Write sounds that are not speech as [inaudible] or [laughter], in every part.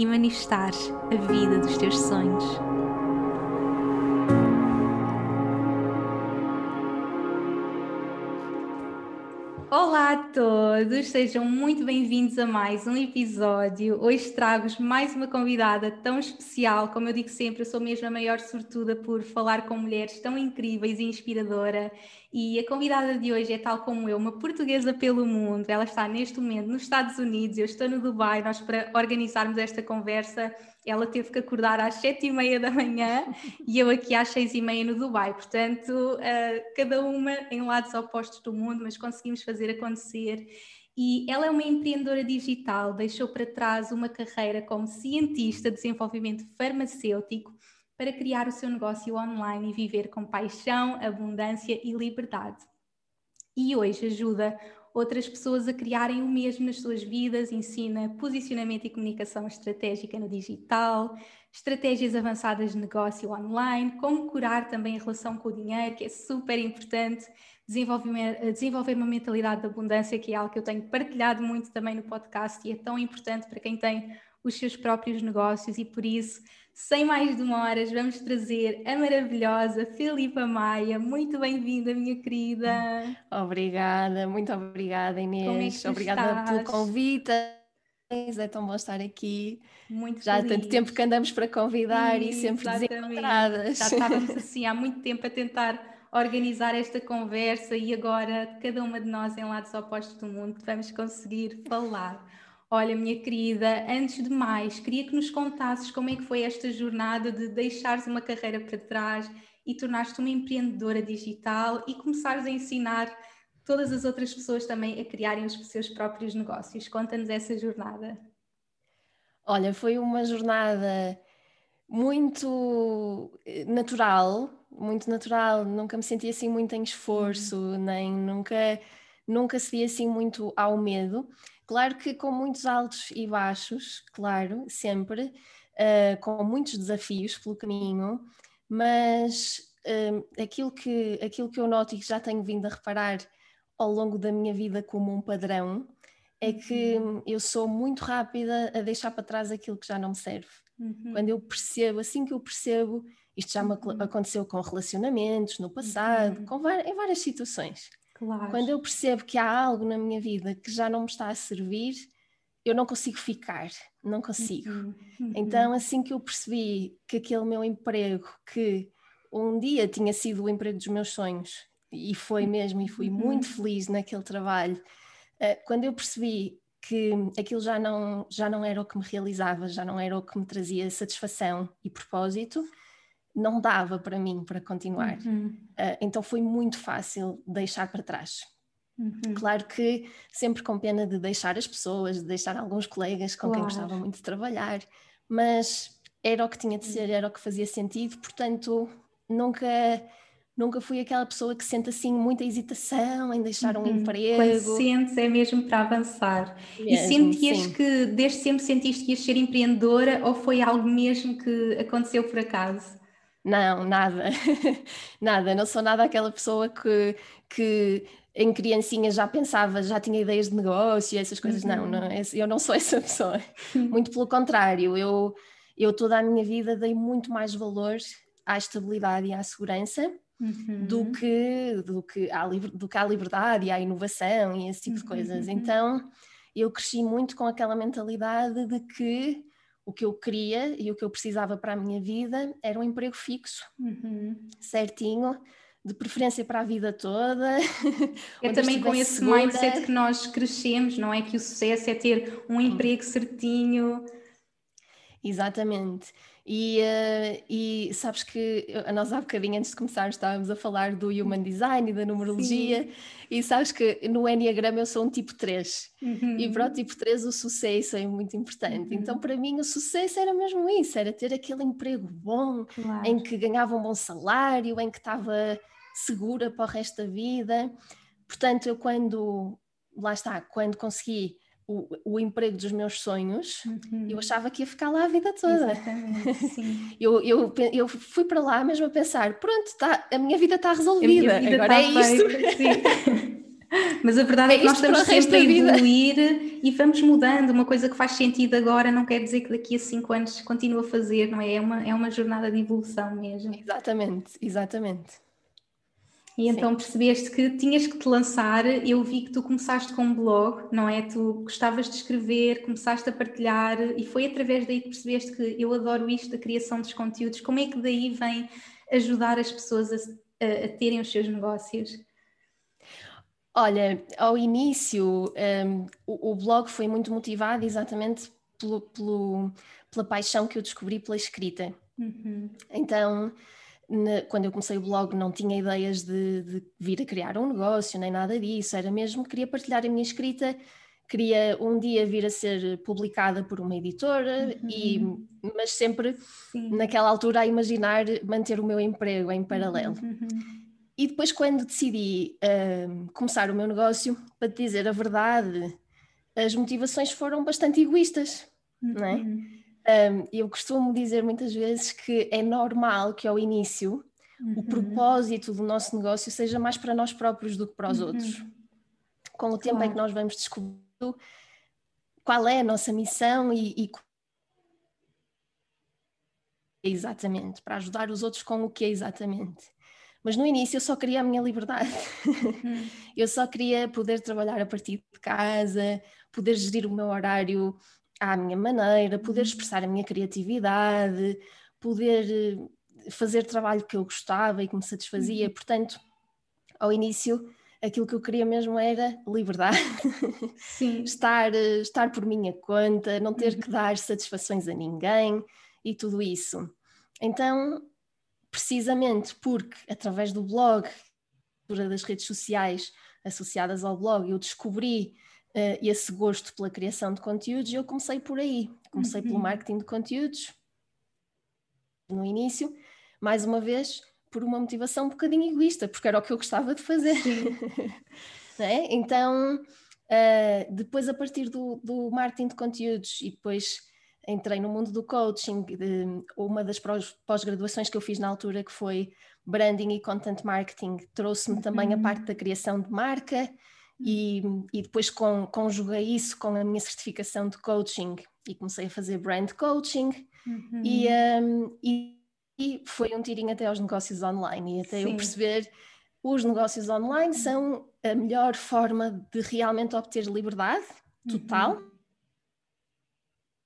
e manifestares a vida dos teus sonhos. Olá a todos, sejam muito bem-vindos a mais um episódio. Hoje trago-vos mais uma convidada tão especial, como eu digo sempre, eu sou mesmo a maior sortuda por falar com mulheres tão incríveis e inspiradora. E a convidada de hoje é tal como eu, uma portuguesa pelo mundo. Ela está neste momento nos Estados Unidos, eu estou no Dubai. Nós para organizarmos esta conversa ela teve que acordar às sete e meia da manhã e eu aqui às seis e meia no Dubai. Portanto, uh, cada uma em lados opostos do mundo, mas conseguimos fazer acontecer. E ela é uma empreendedora digital, deixou para trás uma carreira como cientista de desenvolvimento farmacêutico para criar o seu negócio online e viver com paixão, abundância e liberdade. E hoje ajuda outras pessoas a criarem o mesmo nas suas vidas, ensina posicionamento e comunicação estratégica no digital, estratégias avançadas de negócio online, como curar também a relação com o dinheiro, que é super importante, desenvolver, desenvolver uma mentalidade de abundância, que é algo que eu tenho partilhado muito também no podcast e é tão importante para quem tem os seus próprios negócios e por isso sem mais demoras, vamos trazer a maravilhosa Filipa Maia. Muito bem-vinda, minha querida. Obrigada, muito obrigada, Inês. É obrigada estás? pelo convite. É tão bom estar aqui. Muito Já há feliz. tanto tempo que andamos para convidar e sempre Exatamente. desencontradas. Já estávamos assim há muito tempo a tentar organizar esta conversa e agora, cada uma de nós em lados opostos do mundo, vamos conseguir falar. Olha, minha querida, antes de mais, queria que nos contasses como é que foi esta jornada de deixares uma carreira para trás e tornares-te uma empreendedora digital e começares a ensinar todas as outras pessoas também a criarem os seus próprios negócios. Conta-nos essa jornada. Olha, foi uma jornada muito eh, natural, muito natural. Nunca me senti assim muito em esforço, nem nunca, nunca cedi assim muito ao medo. Claro que com muitos altos e baixos, claro, sempre, uh, com muitos desafios pelo caminho, mas uh, aquilo, que, aquilo que eu noto e que já tenho vindo a reparar ao longo da minha vida como um padrão é que Uhum. eu sou muito rápida a deixar para trás aquilo que já não me serve. Uhum. Quando eu percebo, assim que eu percebo, isto já me Uhum. aconteceu com relacionamentos no passado, Uhum. com em várias situações. Claro. Quando eu percebo que há algo na minha vida que já não me está a servir, eu não consigo ficar, não consigo. Uhum. Uhum. Então, assim que eu percebi que aquele meu emprego, que um dia tinha sido o emprego dos meus sonhos, e foi mesmo, e fui Uhum. muito feliz naquele trabalho, eh, quando eu percebi que aquilo já não, já não era o que me realizava, já não era o que me trazia satisfação e propósito, não dava para mim para continuar. Uhum. Eh, então foi muito fácil deixar para trás. Uhum. Claro que sempre com pena de deixar as pessoas, de deixar alguns colegas com quem Claro. gostava muito de trabalhar, mas era o que tinha de ser, era o que fazia sentido, portanto nunca nunca fui aquela pessoa que sente assim muita hesitação em deixar um Uhum. Quando emprego. sentes é mesmo para avançar. e Mesmo, sentias sim. que desde sempre sentiste que ias ser empreendedora ou foi algo mesmo que aconteceu por acaso? Não, nada, [laughs] nada, não sou nada aquela pessoa que, que em criancinha já pensava, já tinha ideias de negócio e essas coisas, não, Uhum. não, esse- eu não sou [laughs] essa pessoa. Muito pelo contrário, eu, eu toda a minha vida dei muito mais valor à estabilidade e à segurança Uhum. do que, do, que à, do que à liberdade e à inovação e esse tipo de Uhum, coisas. uhum. Então eu cresci muito com aquela mentalidade de que o que eu queria e o que eu precisava para a minha vida era um emprego fixo, Uhum. certinho, de preferência para a vida toda. É também com esse segura. mindset que nós crescemos, não é? Que o sucesso é ter um emprego certinho. Exatamente. E, uh, e sabes que a nós há bocadinho antes de começar estávamos a falar do Human Design e da numerologia, Sim. e sabes que no Enneagrama eu sou um tipo 3, uhum. e para o tipo 3 o sucesso é muito importante. Uhum. Então, para mim, o sucesso era mesmo isso: era ter aquele emprego bom, claro. em que ganhava um bom salário, em que estava segura para o resto da vida. Portanto, eu quando, lá está, quando consegui o, o emprego dos meus sonhos, uhum. eu achava que ia ficar lá a vida toda. Exatamente, [laughs] eu, eu, eu fui para lá mesmo a pensar, pronto, tá, a minha vida está resolvida, vida agora tá é isto. [laughs] Mas a verdade é, é que nós estamos sempre a evoluir e vamos mudando. Uma coisa que faz sentido agora não quer dizer que daqui a cinco anos continue a fazer, não é? É uma, é uma jornada de evolução mesmo. Exatamente, exatamente. E então Sim. percebeste que tinhas que te lançar. Eu vi que tu começaste com um blog, não é? Tu gostavas de escrever, começaste a partilhar, e foi através daí que percebeste que eu adoro isto da criação dos conteúdos. Como é que daí vem ajudar as pessoas a, a, a terem os seus negócios? Olha, ao início um, o, o, blog foi muito motivado exatamente pelo, pelo, pela paixão que eu descobri pela escrita. Uhum. Então na, quando eu comecei o blog não tinha ideias de, de, vir a criar um negócio, nem nada disso, era mesmo, queria partilhar a minha escrita, queria um dia vir a ser publicada por uma editora, uhum. e, mas sempre Sim. naquela altura a imaginar manter o meu emprego em paralelo. Uhum. uhum. E depois quando decidi uh, começar o meu negócio, para te dizer a verdade, as motivações foram bastante egoístas, uhum. não é? Um, eu costumo dizer muitas vezes que é normal que ao início uhum. o propósito do nosso negócio seja mais para nós próprios do que para os uhum. outros. Com o tempo claro. é que nós vamos descobrindo qual é a nossa missão e, e exatamente, para ajudar os outros com o que é exatamente. Mas no início eu só queria a minha liberdade. Uhum. [laughs] eu só queria poder trabalhar a partir de casa, poder gerir o meu horário à minha maneira, poder uhum. expressar a minha criatividade, poder eh, fazer trabalho que eu gostava e que me satisfazia. Uhum. Portanto, ao início, aquilo que eu queria mesmo era liberdade, [laughs] estar, eh, estar por minha conta, não ter uhum. que dar satisfações a ninguém e tudo isso. Então, precisamente porque através do blog, das redes sociais associadas ao blog, eu descobri uh, esse gosto pela criação de conteúdos eu comecei por aí. Comecei uhum. pelo marketing de conteúdos no início, mais uma vez, por uma motivação um bocadinho egoísta, porque era o que eu gostava de fazer. [laughs] é? Então, uh, depois a partir do, do marketing de conteúdos e depois entrei no mundo do coaching, uma das pós-graduações que eu fiz na altura, que foi branding e content marketing, trouxe-me também a uhum. parte da criação de marca e, e depois com, conjuguei isso com a minha certificação de coaching e comecei a fazer brand coaching uhum. e, um, e, e, foi um tirinho até aos negócios online e até Sim. eu perceber os negócios online são a melhor forma de realmente obter liberdade total. Uhum.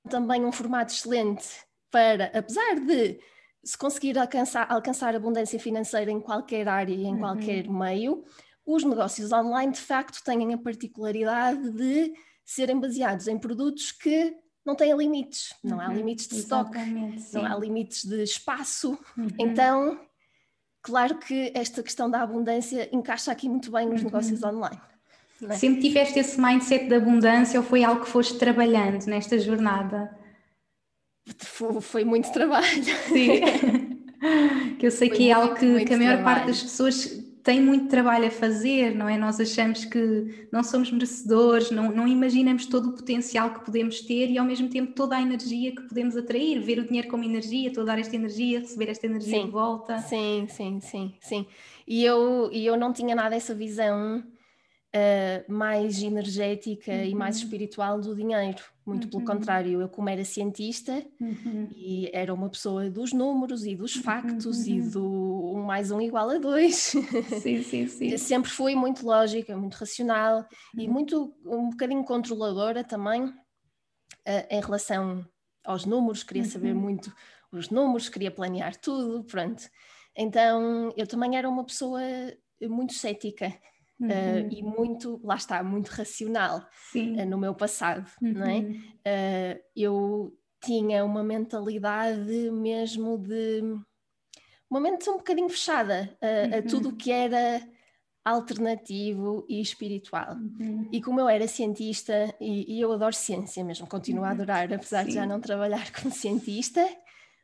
Também um formato excelente para, apesar de se conseguir alcançar, alcançar abundância financeira em qualquer área e em uhum. qualquer meio, os negócios online de facto têm a particularidade de serem baseados em produtos que não têm limites, não há uhum, limites de stock, não há limites de espaço. Uhum. Então, claro que esta questão da abundância encaixa aqui muito bem nos uhum. negócios online. É? Sempre tiveste esse mindset de abundância ou foi algo que foste trabalhando nesta jornada? Foi, foi muito trabalho. Sim. [laughs] que eu sei foi que é algo que, que a maior trabalho. parte das pessoas tem muito trabalho a fazer, não é? Nós achamos que não somos merecedores, não, não imaginamos todo o potencial que podemos ter e ao mesmo tempo toda a energia que podemos atrair, ver o dinheiro como energia, toda dar esta energia, receber esta energia sim, de volta. Sim, sim, sim, sim. E eu, e eu não tinha nada essa visão uh, mais energética uhum. e mais uhum. espiritual do dinheiro. Muito uhum. pelo contrário, eu como era cientista uhum. e era uma pessoa dos números e dos factos e uhum. do um mais um igual a dois. Sim, sim, [laughs] sim. Sempre fui muito lógica, muito racional e uhum. muito um bocadinho controladora também uh, em relação aos números, queria saber muito os números, queria planear tudo, pronto. Então eu também era uma pessoa muito cética Uhum. Uh, e muito, lá está, muito racional uh, no meu passado, uhum. não é? Uh, eu tinha uma mentalidade mesmo de uma mente um bocadinho fechada a, a uhum. tudo o que era alternativo e espiritual. Uhum. E como eu era cientista, e, e, eu adoro ciência mesmo, continuo a uhum. adorar, apesar Sim. de já não trabalhar [laughs] como cientista,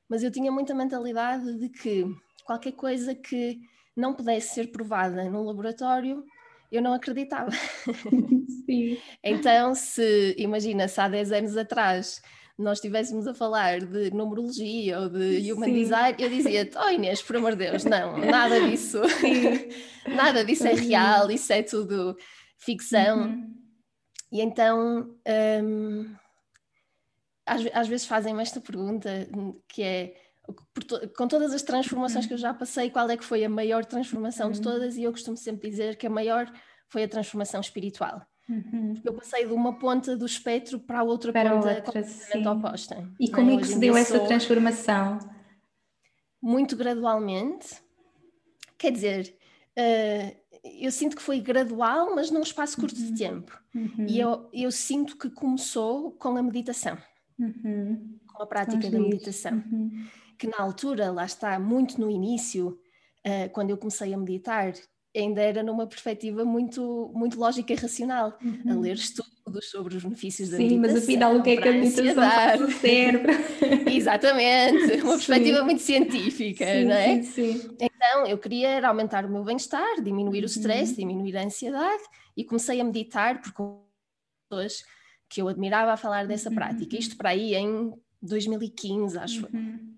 mas eu tinha muita mentalidade de que qualquer coisa que não pudesse ser provada no laboratório, eu não acreditava. [laughs] Sim. então, se imagina, se há 10 anos atrás nós estivéssemos a falar de numerologia ou de human Sim. design, eu dizia, oh Inês, por amor de Deus, não, nada disso, [laughs] nada disso é real, isso é tudo ficção. Uhum. E então, um, às, às, vezes fazem-me esta pergunta, que é, com todas as transformações uhum. que eu já passei, qual é que foi a maior transformação uhum. de todas? E eu costumo sempre dizer que a maior foi a transformação espiritual. Uhum. Porque eu passei de uma ponta do espectro para a outra para ponta outra, completamente oposta. E é? como é, que se deu essa transformação? Muito gradualmente. Quer dizer, uh, eu sinto que foi gradual, mas num espaço curto uhum. de tempo. Uhum. E eu, eu sinto que começou com a meditação. Uhum. Com a prática da meditação. Que na altura, lá está, muito no início, uh, quando eu comecei a meditar, ainda era numa perspectiva muito, muito lógica e racional, uhum. a ler estudos sobre os benefícios da Sim, meditação. Sim, mas afinal o que é que a meditação faz no cérebro? [laughs] [laughs] Exatamente, uma perspectiva sim. muito científica, sim, não é? Sim, sim. Então, eu queria aumentar o meu bem-estar, diminuir o stress, uhum. diminuir a ansiedade e comecei a meditar porque pessoas que eu admirava a falar dessa uhum. prática, isto para aí em 2015, acho uhum.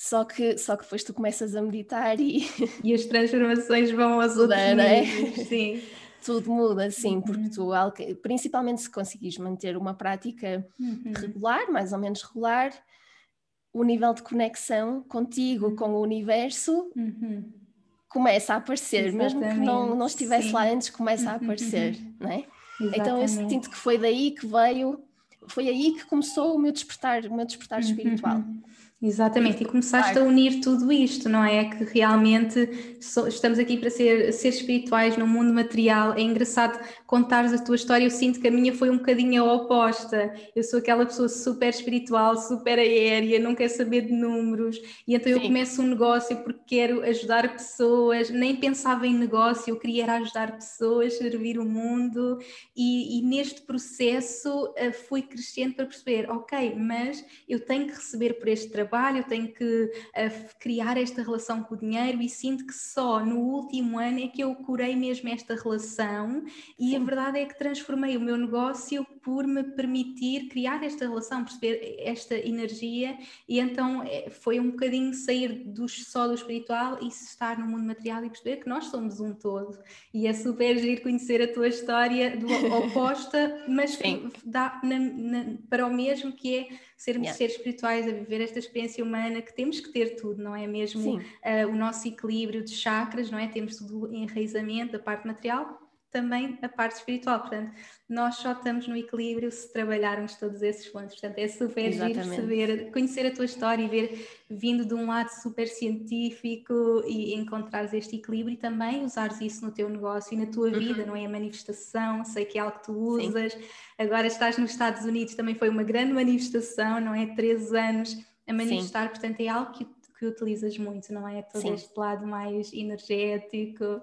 Só que, só que depois tu começas a meditar e. E as transformações vão aos outros é? sim. [laughs] Tudo muda, sim, porque uhum. tu, principalmente se conseguires manter uma prática uhum. regular, mais ou menos regular, o nível de conexão contigo, uhum. com o universo, uhum. começa a aparecer, Exatamente. mesmo que não, não estivesse sim. lá antes, começa a aparecer, não é? Então eu sinto que foi daí que veio, foi aí que começou o meu despertar, o meu despertar espiritual. Exatamente, e começaste a unir tudo isto, não é? Que realmente so, estamos aqui para ser, ser espirituais no mundo material. É engraçado contares a tua história. Eu sinto que a minha foi um bocadinho a oposta. Eu sou aquela pessoa super espiritual, super aérea, não quer saber de números, e então eu começo um negócio porque quero ajudar pessoas. Nem pensava em negócio, eu queria ajudar pessoas, servir o mundo, e, e neste processo uh, fui crescendo para perceber: ok, mas eu tenho que receber por este trabalho eu tenho que uh, criar esta relação com o dinheiro e sinto que só no último ano é que eu curei mesmo esta relação e A verdade é que transformei o meu negócio por me permitir criar esta relação, perceber esta energia e então eh, foi um bocadinho sair do, só do espiritual e estar no mundo material e perceber que nós somos um todo e é super giro conhecer a tua história do [laughs] oposta, mas dá na, na, para o mesmo que é sermos yeah. seres espirituais, a viver esta experiência humana, que temos que ter tudo, não é mesmo uh, o nosso equilíbrio de chakras, não é? Temos tudo o enraizamento, a parte material, também a parte espiritual. Portanto, nós só estamos no equilíbrio se trabalharmos todos esses pontos. Portanto, é super Exatamente. giro saber, conhecer a tua história e ver vindo de um lado super científico e encontrares este equilíbrio e também usares isso no teu negócio e na tua uhum. vida, não é? A manifestação, sei que é algo que tu usas. Sim. Agora estás nos Estados Unidos, também foi uma grande manifestação, não é? Três anos a manifestar, Sim. portanto, é algo que, que utilizas muito, não é? Todo Sim. este lado mais energético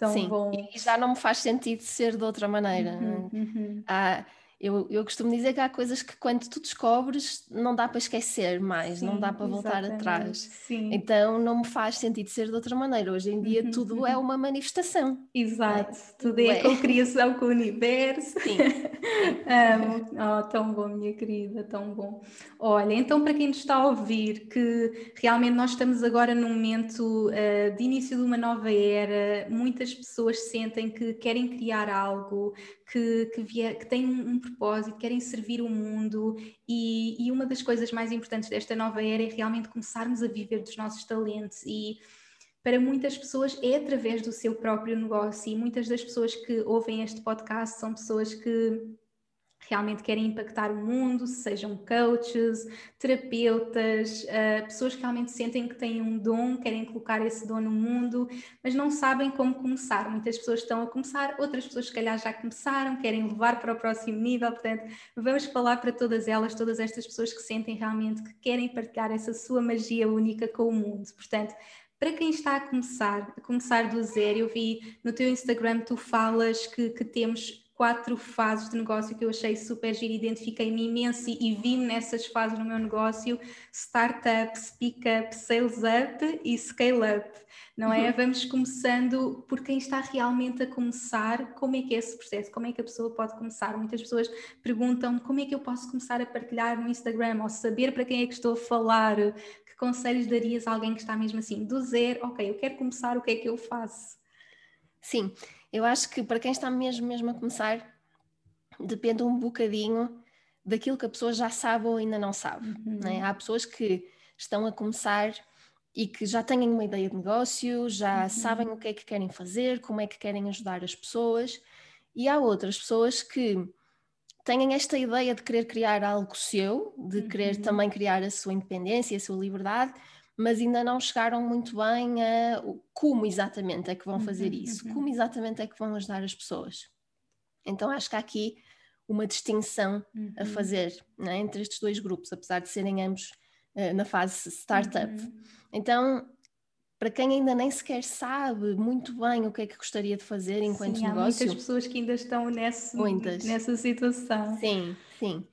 tão Sim, bom. E já não me faz sentido ser de outra maneira. Uhum, uhum. Há, eu, eu costumo dizer que há coisas que quando tu descobres não dá para esquecer mais, Sim, não dá para voltar atrás. Sim. Então não me faz sentido ser de outra maneira. Hoje em dia uhum, tudo é uma manifestação. Exato, é? tudo é, é. co-criação com o universo. [laughs] Sim. Amo. Oh, tão bom, minha querida, tão bom. Olha, então para quem nos está a ouvir, que realmente nós estamos agora num momento uh, de início de uma nova era, muitas pessoas sentem que querem criar algo, que, que, que têm um, um, propósito, querem servir o mundo e, e, uma das coisas mais importantes desta nova era é realmente começarmos a viver dos nossos talentos e para muitas pessoas é através do seu próprio negócio e muitas das pessoas que ouvem este podcast são pessoas que realmente querem impactar o mundo, sejam coaches, terapeutas, uh, pessoas que realmente sentem que têm um dom, querem colocar esse dom no mundo, mas não sabem como começar. Muitas pessoas estão a começar, outras pessoas, se calhar, já começaram, querem levar para o próximo nível. Portanto, vamos falar para todas elas, todas estas pessoas que sentem realmente que querem partilhar essa sua magia única com o mundo. Portanto, para quem está a começar, a começar do zero, eu vi no teu Instagram tu falas que, que temos quatro fases de negócio que eu achei super giro, identifiquei-me imenso e, vi-me nessas fases no meu negócio, startup, speak up, sales up e scale up, não é? Uhum. Vamos começando por quem está realmente a começar, como é que é esse processo, como é que a pessoa pode começar? Muitas pessoas perguntam como é que eu posso começar a partilhar no Instagram ou saber para quem é que estou a falar, que conselhos darias a alguém que está mesmo assim, do zero, ok, eu quero começar, o que é que eu faço? Sim, eu acho que para quem está mesmo, mesmo a começar, depende um bocadinho daquilo que a pessoa já sabe ou ainda não sabe. Uhum. Né? Há pessoas que estão a começar e que já têm uma ideia de negócio, já uhum. sabem o que é que querem fazer, como é que querem ajudar as pessoas, e há outras pessoas que têm esta ideia de querer criar algo seu, de querer uhum. também criar a sua independência, a sua liberdade, mas ainda não chegaram muito bem a como exatamente é que vão fazer uhum, isso, uhum. como exatamente é que vão ajudar as pessoas. Então acho que há aqui uma distinção uhum. a fazer né, entre estes dois grupos, apesar de serem ambos uh, na fase startup. Uhum. Então, para quem ainda nem sequer sabe muito bem o que é que gostaria de fazer enquanto sim, negócio. Há muitas pessoas que ainda estão nesse, muitas. nessa situação. Sim, sim.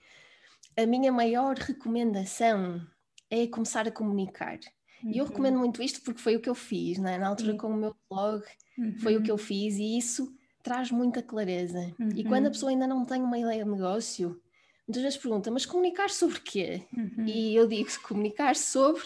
A minha maior recomendação é começar a comunicar. Uhum. E eu recomendo uhum. muito isto porque foi o que eu fiz, né? na altura com o meu blog, uhum. foi o que eu uhum. fiz e isso traz muita clareza. Uhum. E quando a uhum. pessoa ainda não tem uma ideia de negócio, muitas vezes pergunta, mas comunicar sobre quê? E eu digo, comunicar sobre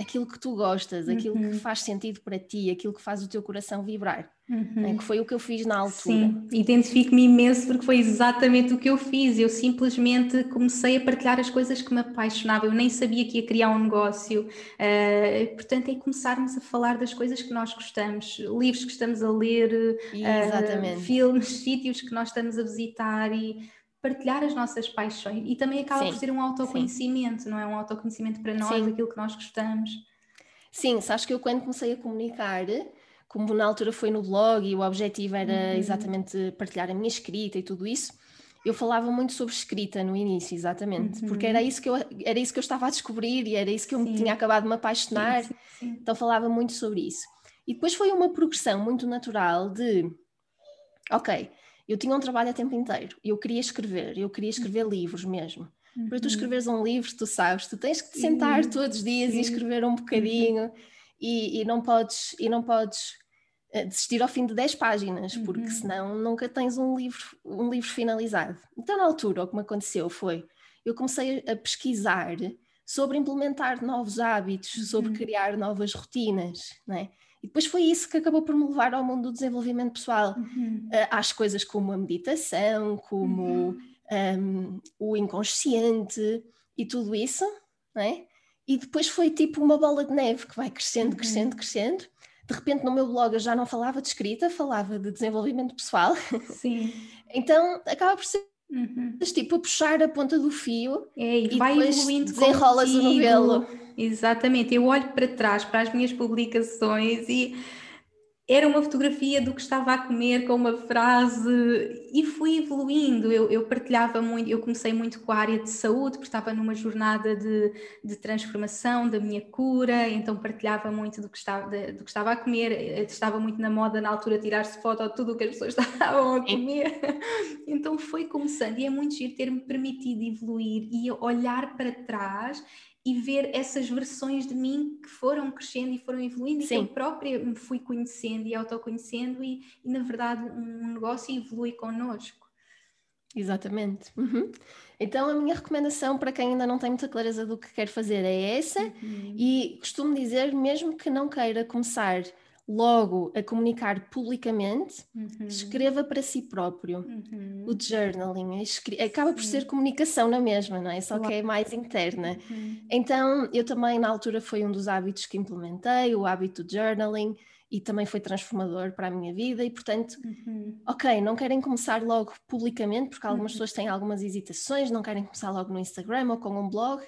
aquilo que tu gostas, aquilo que faz sentido para ti, aquilo que faz o teu coração vibrar. Uhum. Né? Que foi o que eu fiz na altura. Sim, identifico-me imenso porque foi exatamente o que eu fiz. Eu simplesmente comecei a partilhar as coisas que me apaixonavam. Eu nem sabia que ia criar um negócio. Uh, portanto, é começarmos a falar das coisas que nós gostamos, livros que estamos a ler, uh, filmes, [laughs] sítios que nós estamos a visitar e partilhar as nossas paixões. E também acaba sim, por ser um autoconhecimento, sim. não é? Um autoconhecimento para nós, sim. daquilo que nós gostamos. Sim, sabes que eu quando comecei a comunicar como na altura foi no blog e o objetivo era uhum. exatamente partilhar a minha escrita e tudo isso, eu falava muito sobre escrita no início, exatamente, uhum. porque era isso, que eu, era isso que eu estava a descobrir e era isso que eu tinha acabado de me apaixonar, então falava muito sobre isso. E depois foi uma progressão muito natural de, ok, eu tinha um trabalho a tempo inteiro, eu queria escrever, eu queria escrever uhum. livros mesmo. Para tu uhum. escreveres um livro, tu sabes, tu tens que te sentar todos os dias e escrever um bocadinho. Uhum e, e, não podes, e não podes eh, desistir ao fim de 10 páginas, porque uhum. senão nunca tens um livro, um livro finalizado. Então, na altura, o que me aconteceu foi, eu comecei a pesquisar sobre implementar novos hábitos, uhum. sobre criar novas rotinas, né? E depois foi isso que acabou por me levar ao mundo do desenvolvimento pessoal, uhum. Eh, às coisas como a meditação, como um, uhum. o inconsciente e tudo isso, né? E depois foi tipo uma bola de neve que vai crescendo, crescendo, uhum. crescendo. De repente no meu blog eu já não falava de escrita, falava de desenvolvimento pessoal. Sim. [laughs] então acaba por ser Uhum. tipo a puxar a ponta do fio é, e, e vai evoluindo desenrolas o novelo. Exatamente, eu olho para trás para as minhas publicações e era uma fotografia do que estava a comer com uma frase e fui evoluindo. Eu, eu, partilhava muito, eu comecei muito com a área de saúde, porque estava numa jornada de, de transformação da minha cura, então partilhava muito do que, estava, do que estava a comer. Estava muito na moda na altura tirar-se foto de tudo o que as pessoas [laughs] estavam a comer. Então foi começando e é muito giro ter-me permitido evoluir e olhar para trás e ver essas versões de mim que foram crescendo e foram evoluindo Sim. e que eu própria me fui conhecendo e autoconhecendo e, e na verdade um negócio evolui connosco. Exatamente. Uhum. Então a minha recomendação para quem ainda não tem muita clareza do que quer fazer é essa uhum. e costumo dizer mesmo que não queira começar logo a comunicar publicamente, uhum. escreva para si próprio. Uhum. O journaling acaba por ser comunicação na mesma, não é? Só que é mais interna. Uhum. Então, eu também, na altura, foi um dos hábitos que implementei, o hábito do journaling. e também foi transformador para a minha vida e portanto, uhum. ok, não querem começar logo publicamente porque algumas uhum. pessoas têm algumas hesitações, não querem começar logo no Instagram ou com um blog,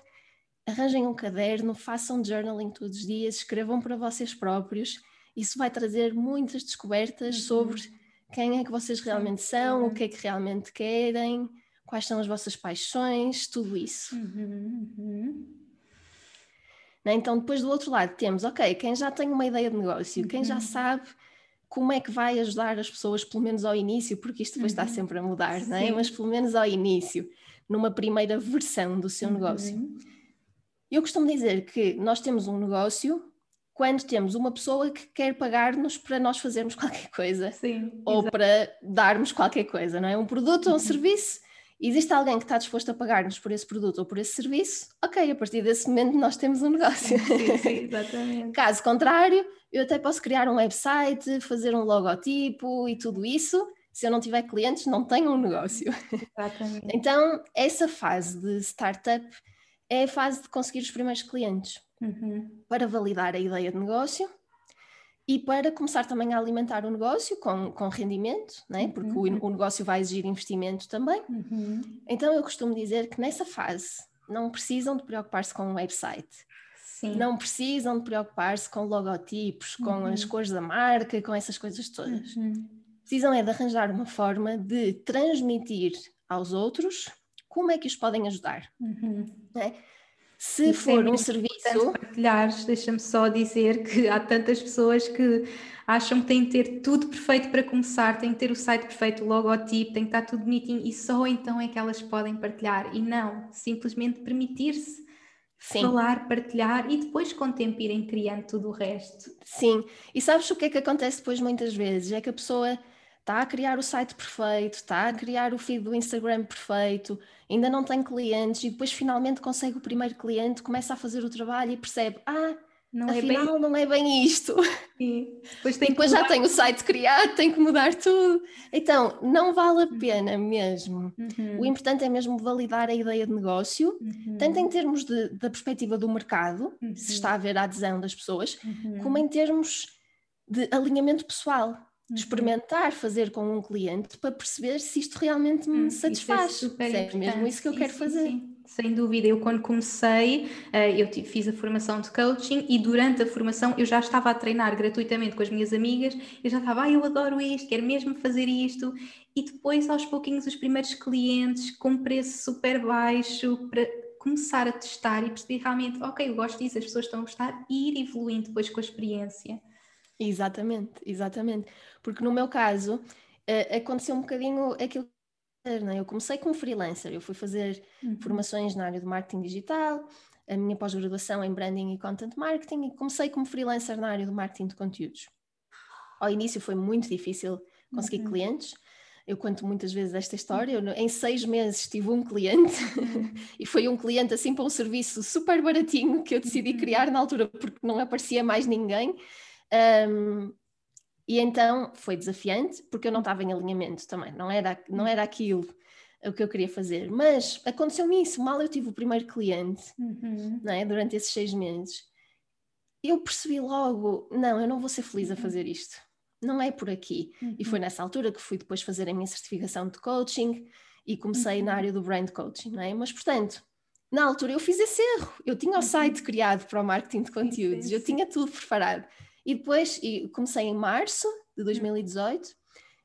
arranjem um caderno, façam journaling todos os dias, escrevam para vocês próprios, isso vai trazer muitas descobertas uhum. sobre quem é que vocês realmente são, o que é que realmente querem, quais são as vossas paixões, tudo isso. Uhum, uhum. Então, depois do outro lado, temos, ok, quem já tem uma ideia de negócio, uhum. quem já uhum. sabe como é que vai ajudar as pessoas, pelo menos ao início, porque isto depois uhum. está sempre a mudar, não é? mas pelo menos ao início, numa primeira versão do seu negócio. Uhum. Eu costumo dizer que nós temos um negócio quando temos uma pessoa que quer pagar-nos para nós fazermos [laughs] qualquer coisa Sim, ou exatamente. para darmos qualquer coisa, não é? Um produto ou um serviço existe alguém que está disposto a pagar-nos por esse produto ou por esse serviço, ok, a partir desse momento nós temos um negócio. Sim, sim, [laughs] exatamente. Caso contrário, eu até posso criar um website, fazer um logotipo e tudo isso. Se eu não tiver clientes, não tenho um negócio. Exatamente. Então, essa fase de startup é a fase de conseguir os primeiros clientes uhum. para validar a ideia de negócio e para começar também a alimentar o negócio com, com rendimento, né? porque uhum. o, o, negócio vai exigir investimento também. Uhum. Então eu costumo dizer que nessa fase não precisam de preocupar-se com um website. Sim. Não precisam de preocupar-se com logotipos, com uhum. as cores da marca, com essas coisas todas. Uhum. Precisam é de arranjar uma forma de transmitir aos outros como é que os podem ajudar. Né? Se Isso for é um serviço. Partilhares, deixa-me só dizer que há tantas pessoas que acham que têm que ter tudo perfeito para começar, têm que ter o site perfeito, o logotipo, tem que estar tudo bonitinho e só então é que elas podem partilhar. E não, simplesmente permitir-se falar, partilhar e depois com o tempo irem criando tudo o resto. Sim, e sabes o que é que acontece depois muitas vezes? É que a pessoa está a criar o site perfeito, está a criar o feed do Instagram perfeito, ainda não tem clientes e depois finalmente consegue o primeiro cliente, começa a fazer o trabalho e percebe: ah, não afinal é bem... não é bem isto. [laughs] Sim. Depois, tem depois já tem o site criado, tem que mudar tudo. Então, não vale a uhum. pena mesmo. Uhum. O importante é mesmo validar a ideia de negócio, uhum. tanto em termos de, da perspectiva do mercado, uhum. se está a ver a adesão das pessoas, uhum. como em termos de alinhamento pessoal Uhum. Experimentar fazer com um cliente para perceber se isto realmente me hum, satisfaz. Isso é, é mesmo isso que eu sim, quero sim, fazer. Sim. Sem dúvida, eu quando comecei, eh, eu fiz a formação de coaching e durante a formação eu já estava a treinar gratuitamente com as minhas amigas, eu já estava, ah, eu adoro isto, quero mesmo fazer isto, e depois aos pouquinhos os primeiros clientes com preço super baixo para começar a testar e perceber realmente, ok, eu gosto disso, as pessoas estão a gostar e ir evoluindo depois com a experiência. Exatamente, exatamente. Porque no meu caso uh, aconteceu um bocadinho aquilo que né? eu comecei como freelancer, eu fui fazer uhum. formações na área do marketing digital, a minha pós-graduação em branding e content marketing e comecei como freelancer na área do marketing de conteúdos. Ao início foi muito difícil conseguir uhum. clientes. Eu conto muitas vezes esta história. Eu, em seis meses tive um cliente uhum. [laughs] e foi um cliente assim para um serviço super baratinho que eu decidi uhum. criar na altura porque não aparecia mais ninguém. Um, e então foi desafiante, porque eu não estava em alinhamento também, não era, não era aquilo o que eu queria fazer. Mas aconteceu isso, mal eu tive o primeiro cliente, uhum. não é? durante esses seis meses, eu percebi logo: não, eu não vou ser feliz a uhum. fazer isto, não é por aqui. Uhum. E foi uhum. nessa altura que fui depois fazer a minha certificação de coaching e comecei na uhum. área do brand coaching, não é? Mas portanto. Na altura eu fiz esse erro. Eu tinha o uhum. site criado para o marketing de conteúdos, eu tinha tudo preparado. E depois e comecei em março de 2018,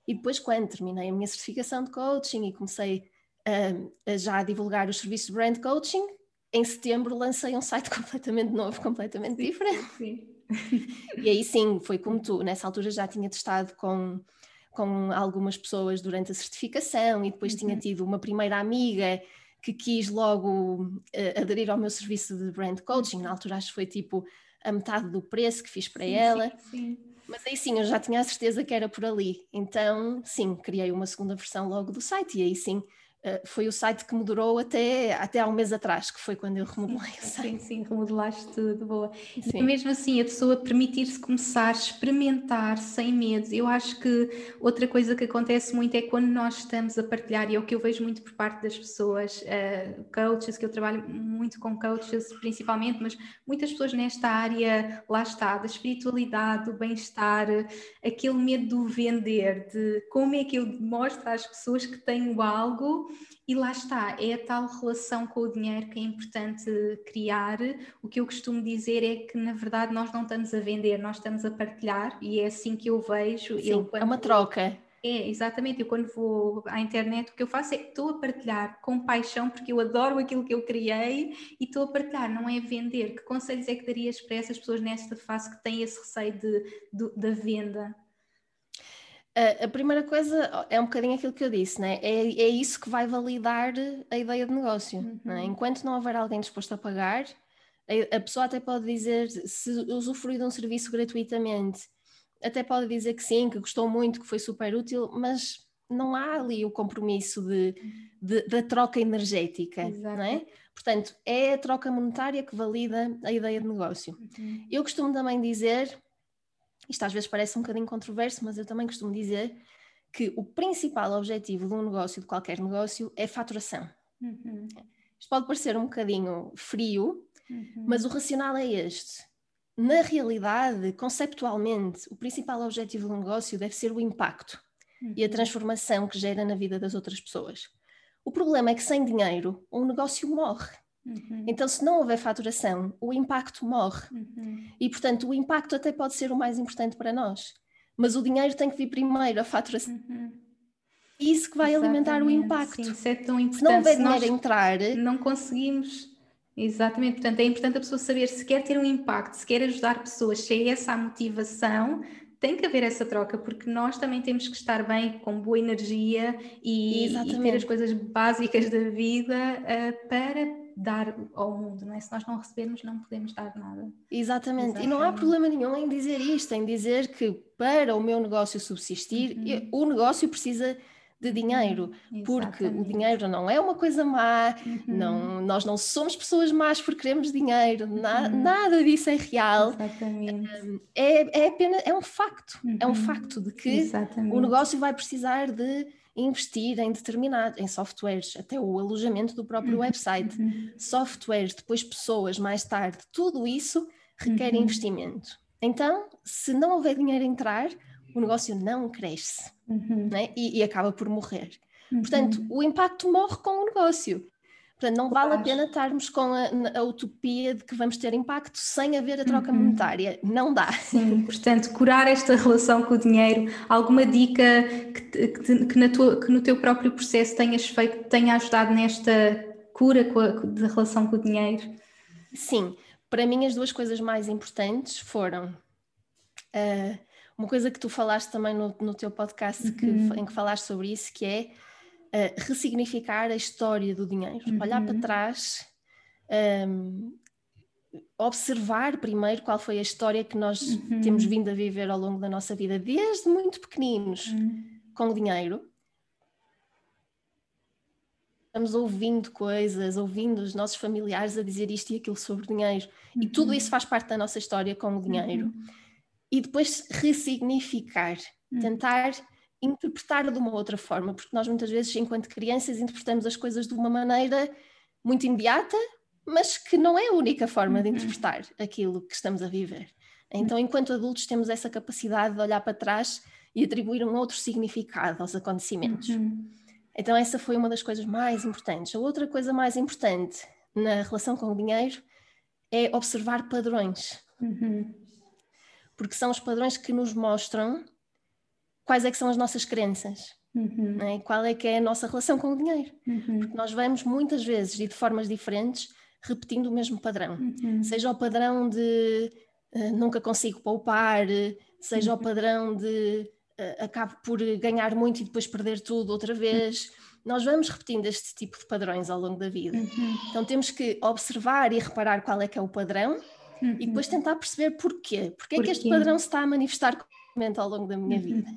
e depois, quando terminei a minha certificação de coaching e comecei a, a já a divulgar os serviços de brand coaching, em setembro lancei um site [laughs] completamente novo, completamente diferente. Sim. [laughs] e aí sim, foi como tu, nessa altura já tinha testado com, com algumas pessoas durante a certificação e depois uhum. tinha tido uma primeira amiga que quis logo uh, aderir ao meu serviço de brand coaching, na altura acho que foi tipo a metade do preço que fiz para sim, ela. Sim, sim. Mas aí sim, eu já tinha a certeza que era por ali. Então, sim, criei uma segunda versão logo do site e aí sim foi o site que me durou até, até há um mês atrás, que foi quando eu remodelei o site. Sim, sim, remodelaste tudo, boa. Sim. E mesmo assim, a pessoa permitir-se começar a experimentar sem medo. Eu acho que outra coisa que acontece muito é quando nós estamos a partilhar, e é o que eu vejo muito por parte das pessoas, uh, coaches, que eu trabalho muito com coaches principalmente, mas muitas pessoas nesta área, lá está, da espiritualidade, do bem-estar, aquele medo do vender, de como é que eu mostro às pessoas que tenho algo e lá está, é a tal relação com o dinheiro que é importante criar. O que eu costumo dizer é que, na verdade, nós não estamos a vender, nós estamos a partilhar, e é assim que eu vejo. Sim, eu, é uma troca. É, exatamente. Eu, quando vou à internet, o que eu faço é que estou a partilhar com paixão, porque eu adoro aquilo que eu criei e estou a partilhar, não é vender. Que conselhos é que darias para essas pessoas nesta fase que têm esse receio de, de da venda? A, primeira coisa é um bocadinho aquilo que eu disse, né? é, é isso que vai validar a ideia de negócio. É? Uhum. Enquanto não houver alguém disposto a pagar, a, a pessoa até pode dizer, se usufruir de um serviço gratuitamente, até pode dizer que sim, que gostou muito, que foi super útil, mas não há ali o compromisso de, de da troca energética, não é? Portanto, é a troca monetária que valida a ideia de negócio. Uhum. Eu costumo também dizer isto às vezes parece um bocadinho controverso, mas eu também costumo dizer que o principal objetivo de um negócio, de qualquer negócio, é faturação. Uhum. Isto pode parecer um bocadinho frio, uhum. mas o racional é este. Na realidade, conceptualmente, o principal objetivo do negócio deve ser o impacto uhum. e a uhum. transformação que gera na vida das outras pessoas. O problema é que sem dinheiro, um negócio morre. Uhum. Então, se não houver faturação, o impacto morre. Uhum. E, portanto, o impacto até pode ser o mais importante para nós. Mas o dinheiro tem que vir primeiro, a faturação. Uhum. Isso que vai Exatamente. alimentar o impacto. Sim, isso é tão importante. Se não houver dinheiro a entrar. Não conseguimos. Exatamente, portanto, é importante a pessoa saber se quer ter um impacto, se quer ajudar pessoas, se é essa a motivação, tem que haver essa troca, porque nós também temos que estar bem, com boa energia e, e ter as coisas básicas da vida uh, para dar ao mundo, não é? Se nós não recebermos, não podemos dar nada. Exatamente. Exatamente. E não há problema nenhum em dizer isto, em dizer que para o meu negócio subsistir, uhum. o negócio precisa de dinheiro, uhum. porque o dinheiro não é uma coisa má, uhum. não, nós não somos pessoas más porque queremos dinheiro, na, uhum. nada disso é real. Exatamente. É, é apenas é um facto, é um uhum. facto de que Exatamente. o negócio vai precisar de investir em determinado, em softwares, até o alojamento do próprio uhum. website, uhum. softwares, depois pessoas, mais tarde, tudo isso requer uhum. investimento. Então, se não houver dinheiro a entrar, o negócio não cresce uhum. né? e, e, acaba por morrer. Portanto, o impacto morre com o negócio. Portanto, não vale a pena estarmos com a, a, utopia de que vamos ter impacto sem haver a troca uhum. monetária. Não dá. Sim, portanto, curar esta relação com o dinheiro, alguma dica que, que, que, tua, que no teu próprio processo tenhas feito, tenha ajudado nesta cura a, de relação com o dinheiro? Sim, para mim as duas coisas mais importantes foram uh, uma coisa que tu falaste também no, no teu podcast uhum. que, em que falaste sobre isso, que é ressignificar a história do dinheiro, uhum. olhar para trás, um, observar primeiro qual foi a história que nós uhum. temos vindo a viver ao longo da nossa vida, desde muito pequeninos, uhum. com o dinheiro. Estamos ouvindo coisas, ouvindo os nossos familiares a dizer isto e aquilo sobre dinheiro, e tudo uhum. isso faz parte da nossa história com o dinheiro. Uhum. E depois ressignificar, uhum. tentar interpretar de uma outra forma, porque nós muitas vezes, enquanto crianças, interpretamos as coisas de uma maneira muito imediata, mas que não é a única forma de uhum. interpretar aquilo que estamos a viver. Então, enquanto adultos, temos essa capacidade de olhar para trás e atribuir um outro significado aos acontecimentos. Uhum. Então, essa foi uma das coisas mais importantes. A outra coisa mais importante na relação com o dinheiro é observar padrões. Uhum. Porque são os padrões que nos mostram quais é que são as nossas crenças. Uhum. Né? Qual é que é a nossa relação com o dinheiro? Uhum. Porque nós vamos muitas vezes e de formas diferentes repetindo o mesmo padrão. Uhum. Seja o padrão de uh, nunca consigo poupar, seja o uhum. padrão de uh, acabo por ganhar muito e depois perder tudo outra vez. Nós vamos repetindo este tipo de padrões ao longo da vida. Uhum. Então temos que observar e reparar qual é que é o padrão e depois uhum. tentar perceber porquê. Porquê, porquê? que este padrão se está a manifestar ao longo da minha vida.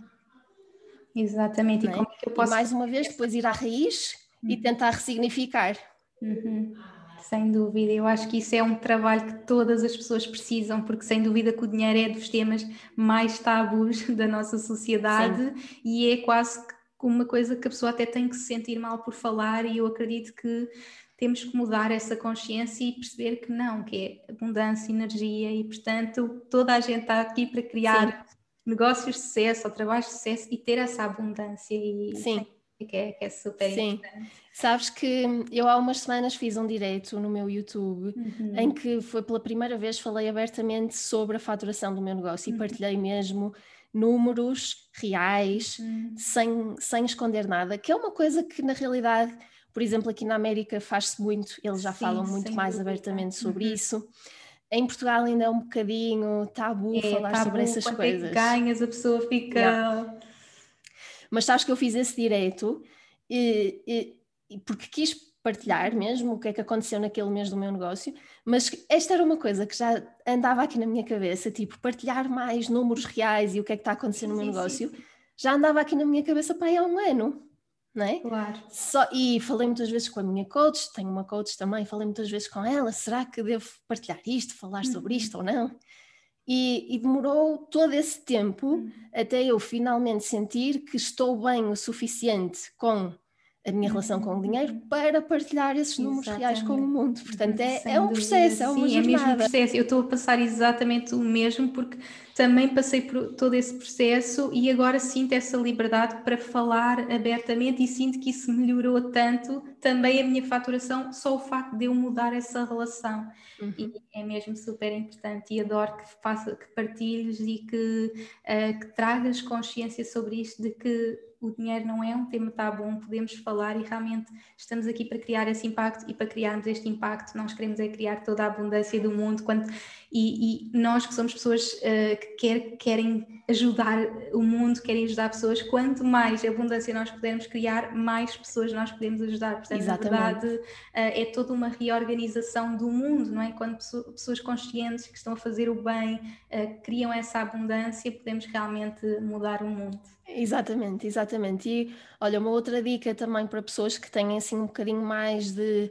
Exatamente. E, é? e mais uma vez, depois ir à raiz uhum. e tentar ressignificar. Uhum. Sem dúvida, eu acho que isso é um trabalho que todas as pessoas precisam, porque sem dúvida que o dinheiro é dos temas mais tabus [laughs] da nossa sociedade Sim. e é quase uma coisa que a pessoa até tem que se sentir mal por falar, e eu acredito que temos que mudar essa consciência e perceber que não, que é abundância, energia e portanto toda a gente está aqui para criar Sim. Negócios de sucesso ou trabalhos de sucesso e ter essa abundância e Sim. Que é, que é super Sim. importante. Sabes que eu há umas semanas fiz um direito no meu YouTube uhum. em que foi pela primeira vez falei abertamente sobre a faturação do meu negócio uhum. e partilhei mesmo números reais, uhum. sem, sem esconder nada, que é uma coisa que na realidade por exemplo, aqui na América faz-se muito, eles já Sim, falam muito mais dúvida. abertamente sobre uhum. isso. Em Portugal ainda é um bocadinho tabu é, falar tabu, sobre essas coisas. É ganhas, a pessoa fica. Yeah. Mas sabes que eu fiz esse direito e, e, porque quis partilhar mesmo o que é que aconteceu naquele mês do meu negócio, mas esta era uma coisa que já andava aqui na minha cabeça, tipo, partilhar mais números reais e o que é que está acontecendo no meu sim, negócio, sim. já andava aqui na minha cabeça para aí há um ano não é? Claro. Só, e falei muitas vezes com a minha coach, tenho uma coach também, falei muitas vezes com ela, será que devo partilhar isto, falar uhum. sobre isto ou não? E, e, demorou todo esse tempo uhum. até eu finalmente sentir que estou bem o suficiente com a minha relação com o dinheiro uhum. para partilhar esses números exatamente. reais com o mundo. Portanto, é, é um processo, é uma Sim, jornada. é mesmo um processo. Eu estou a passar exatamente o mesmo porque também passei por todo esse processo e agora sinto essa liberdade para falar abertamente e sinto que isso melhorou tanto também a minha faturação, só o facto de eu mudar essa relação. Uhum. E é mesmo super importante e adoro que, faça, que partilhes e que, uh, que tragas consciência sobre isto de que o dinheiro não é um tema tabu, podemos falar e realmente estamos aqui para criar esse impacto e para criarmos este impacto nós queremos é criar toda a abundância do mundo quando, e, e nós que somos pessoas uh, que quer, querem ajudar o mundo, querem ajudar pessoas, quanto mais abundância nós pudermos criar, mais pessoas nós podemos ajudar. Portanto, Exatamente. na verdade, uh, é toda uma reorganização do mundo, não é? Quando pessoas conscientes que estão a fazer o bem uh, criam essa abundância, podemos realmente mudar o mundo. Exatamente, exatamente. E olha, uma outra dica também para pessoas que têm assim um bocadinho mais de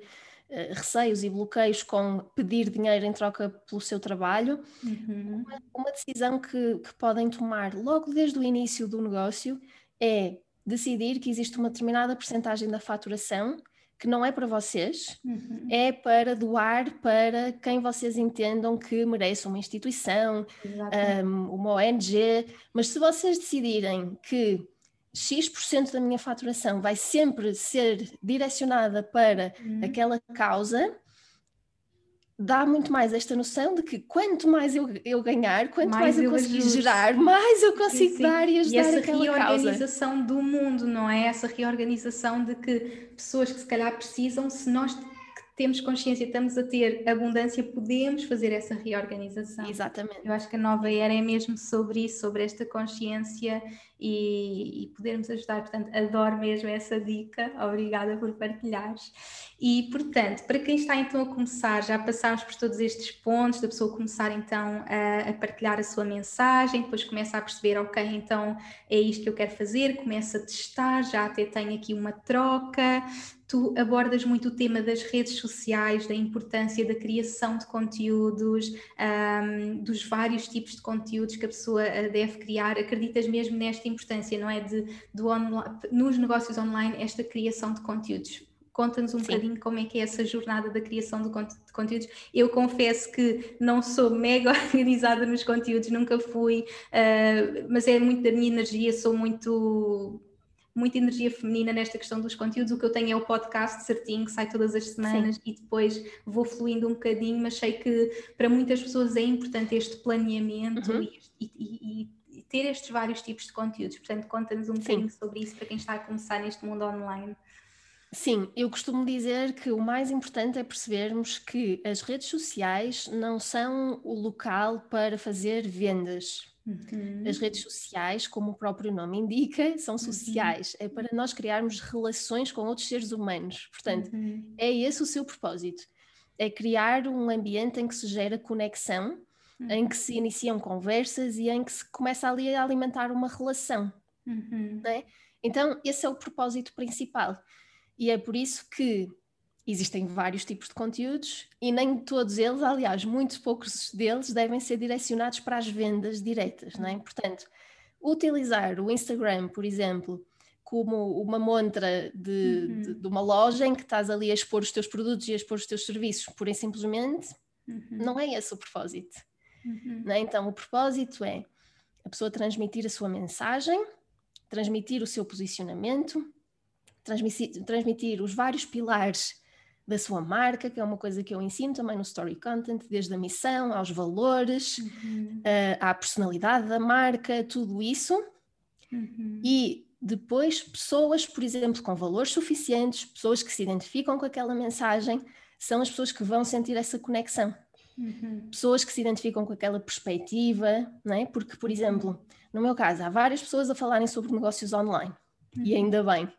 uh, receios e bloqueios com pedir dinheiro em troca pelo seu trabalho, uhum. uma, uma, decisão que, que podem tomar logo desde o início do negócio é decidir que existe uma determinada porcentagem da faturação que não é para vocês, uhum. é para doar para quem vocês entendam que merece uma instituição, um, uma ONG, mas se vocês decidirem que X% da minha faturação vai sempre ser direcionada para uhum. aquela causa, dá muito mais esta noção de que quanto mais eu, eu ganhar, quanto mais, mais eu, eu conseguir gerar, [laughs] mais eu consigo sim, sim. dar e ajudar e essa reorganização causa. do mundo, não é? Essa reorganização de que pessoas que se calhar precisam, se nós temos consciência, estamos a ter abundância, podemos fazer essa reorganização. Exatamente. Eu acho que a nova era é mesmo sobre isso, sobre esta consciência e, e podermos ajudar. Portanto, adoro mesmo essa dica, obrigada por partilhares. E, portanto, para quem está então a começar, já passámos por todos estes pontos, da pessoa começar então a, a partilhar a sua mensagem, depois começa a perceber, ok, então é isto que eu quero fazer, começa a testar, já até tenho aqui uma troca, tu abordas muito o tema das redes sociais, da importância da criação de conteúdos, um, dos vários tipos de conteúdos que a pessoa eh, deve criar. Acreditas mesmo nesta importância, não é? De, do online, nos negócios online, esta criação de conteúdos. Conta-nos um Sim. bocadinho como é que é essa jornada da criação de, de conteúdos. Eu confesso que não sou mega [laughs] organizada nos conteúdos, nunca fui, uh, mas é muito da minha energia, sou muito muita energia feminina nesta questão dos conteúdos. O que eu tenho é o podcast certinho, que sai todas as semanas Sim. e depois vou fluindo um bocadinho, mas sei que para muitas pessoas é importante este planeamento uhum. e, e, e, ter estes vários tipos de conteúdos. Portanto, conta-nos um Sim. bocadinho sobre isso para quem está a começar neste mundo online. Sim, eu costumo dizer que o mais importante é percebermos que as redes sociais não são o local para fazer vendas. Uhum. As redes sociais, como o próprio nome indica, são uhum. sociais. Uhum. É para nós criarmos relações com outros seres humanos. Portanto, uhum. é esse o seu propósito. É criar um ambiente em que se gera conexão, em uhum. que se iniciam conversas e em que se começa ali a alimentar uma relação. Uhum. É? Então, esse é o propósito principal. E é por isso que existem vários tipos de conteúdos e nem todos eles, aliás, muito poucos deles devem ser direcionados para as vendas diretas, não é? Portanto, utilizar o Instagram, por exemplo, como uma montra de, uhum. de, de, uma loja em que estás ali a expor os teus produtos e a expor os teus serviços, pura e simplesmente, uhum. não é esse o propósito. Uhum. É? Então, o propósito é a pessoa transmitir a sua mensagem, transmitir o seu posicionamento, transmitir, transmitir os vários pilares da sua marca, que é uma coisa que eu ensino também no Story Content, desde a missão aos valores, uhum. uh, à personalidade da marca, tudo isso. Uhum. E depois, pessoas, por exemplo, com valores suficientes, pessoas que se identificam com aquela mensagem, são as pessoas que vão sentir essa conexão. Uhum. Pessoas que se identificam com aquela perspectiva, não é? Porque, por exemplo, no meu caso, há várias pessoas a falarem sobre negócios online, e uhum. ainda bem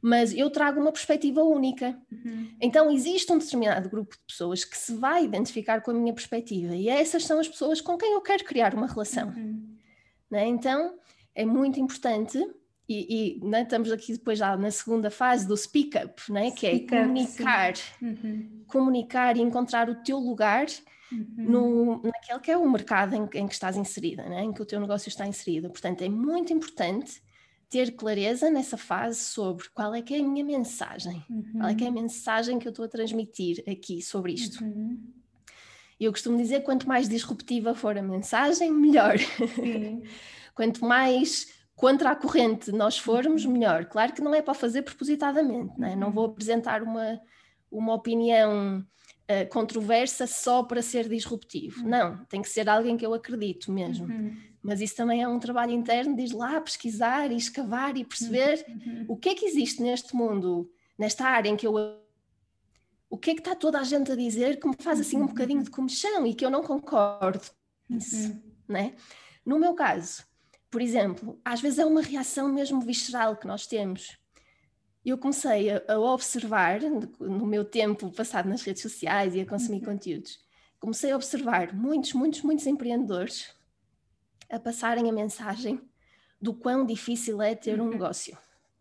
mas eu trago uma perspectiva única. Uhum. Então existe um determinado grupo de pessoas que se vai identificar com a minha perspectiva e essas são as pessoas com quem eu quero criar uma relação. Uhum. Né? Então é muito importante e, e né, estamos aqui depois já na segunda fase do speak up, né? que é comunicar, uhum. comunicar e encontrar o teu lugar uhum. no, naquele que é o mercado em, em que estás inserida, né? em que o teu negócio está inserido. Portanto, é muito importante ter clareza nessa fase sobre qual é que é a minha mensagem, uhum. qual é que é a uhum. mensagem que eu estou a transmitir aqui sobre isto. Uhum. Eu costumo dizer quanto mais disruptiva for a mensagem, melhor. [laughs] quanto mais contra a corrente nós formos, uhum. melhor. Claro que não é para fazer propositadamente, não, é? não vou uhum. apresentar uma, uma opinião uh, controversa só para ser disruptivo. Uhum. Não, tem que ser alguém que eu acredito mesmo. Uhum. Mas isso também é um trabalho interno de ir lá pesquisar e escavar e perceber uhum. o que é que existe neste mundo, nesta área em que eu. O que é que está toda a gente a dizer que me faz assim um bocadinho de comichão e que eu não concordo com isso, né? No meu caso, por exemplo, às vezes é uma reação mesmo visceral que nós temos. Eu comecei a, a observar, no meu tempo passado nas redes sociais e a consumir uhum. conteúdos, comecei a observar muitos, muitos, muitos empreendedores a passarem a mensagem do quão difícil é ter um uhum. negócio.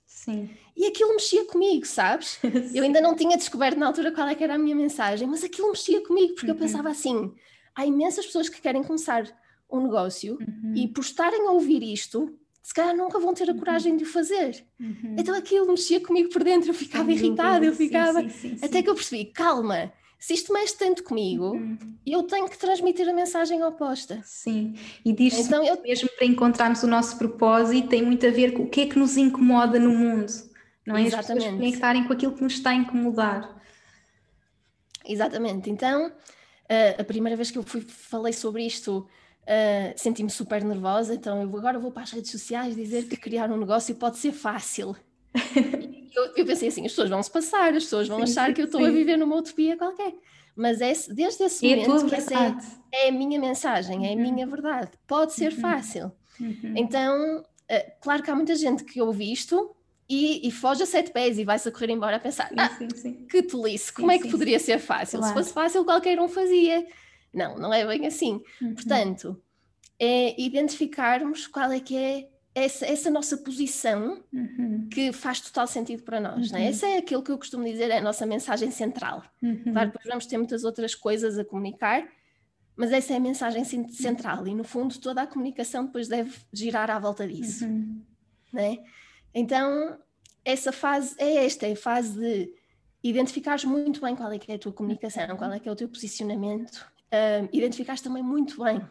Sim. E aquilo mexia comigo, sabes? [laughs] eu ainda não tinha descoberto na altura qual é era a minha mensagem, mas aquilo mexia comigo, porque uhum. eu pensava assim: há imensas pessoas que querem começar um negócio uhum. e por estarem a ouvir isto, se calhar nunca vão ter a uhum. coragem de o fazer. Uhum. Então aquilo mexia comigo por dentro, eu ficava irritada, eu ficava. Sim, sim, sim, até que eu percebi: calma, se isto mexe tanto comigo, uhum. eu tenho que transmitir a mensagem oposta. Sim, e diz então, eu... mesmo para encontrarmos o nosso propósito, tem muito a ver com o que é que nos incomoda no mundo, não é? Exatamente. As conectarem com aquilo que nos está a incomodar. Exatamente, então uh, a primeira vez que eu fui, falei sobre isto, Uh, senti-me super nervosa, então eu agora vou para as redes sociais dizer que criar um negócio pode ser fácil. [laughs] eu, eu, pensei assim, as pessoas vão se passar, as pessoas vão sim, achar que eu estou a viver numa utopia qualquer. Mas é, desde esse é momento que essa é, é, a minha mensagem, é a uhum. minha verdade. Pode ser uhum. fácil. Uhum. Então, uh, claro que há muita gente que ouve isto e, e, foge a sete pés e vai-se a correr embora a pensar, sim, ah, que tolice, como é que poderia ser fácil? Claro. Se fosse fácil, qualquer um fazia. Não, não é bem assim. Uhum. Portanto, é identificarmos qual é que é essa, essa nossa posição uhum. que faz total sentido para nós. Uhum. Não é? Essa é aquilo que eu costumo dizer, é a nossa mensagem central. Uhum. Claro, depois vamos ter muitas outras coisas a comunicar, mas essa é a mensagem central e, no fundo, toda a comunicação depois deve girar à volta disso. Uhum. É? Então, essa fase é esta, é a fase de identificares muito bem qual é que é a tua comunicação, qual é que é o teu posicionamento, uh, identificares também muito bem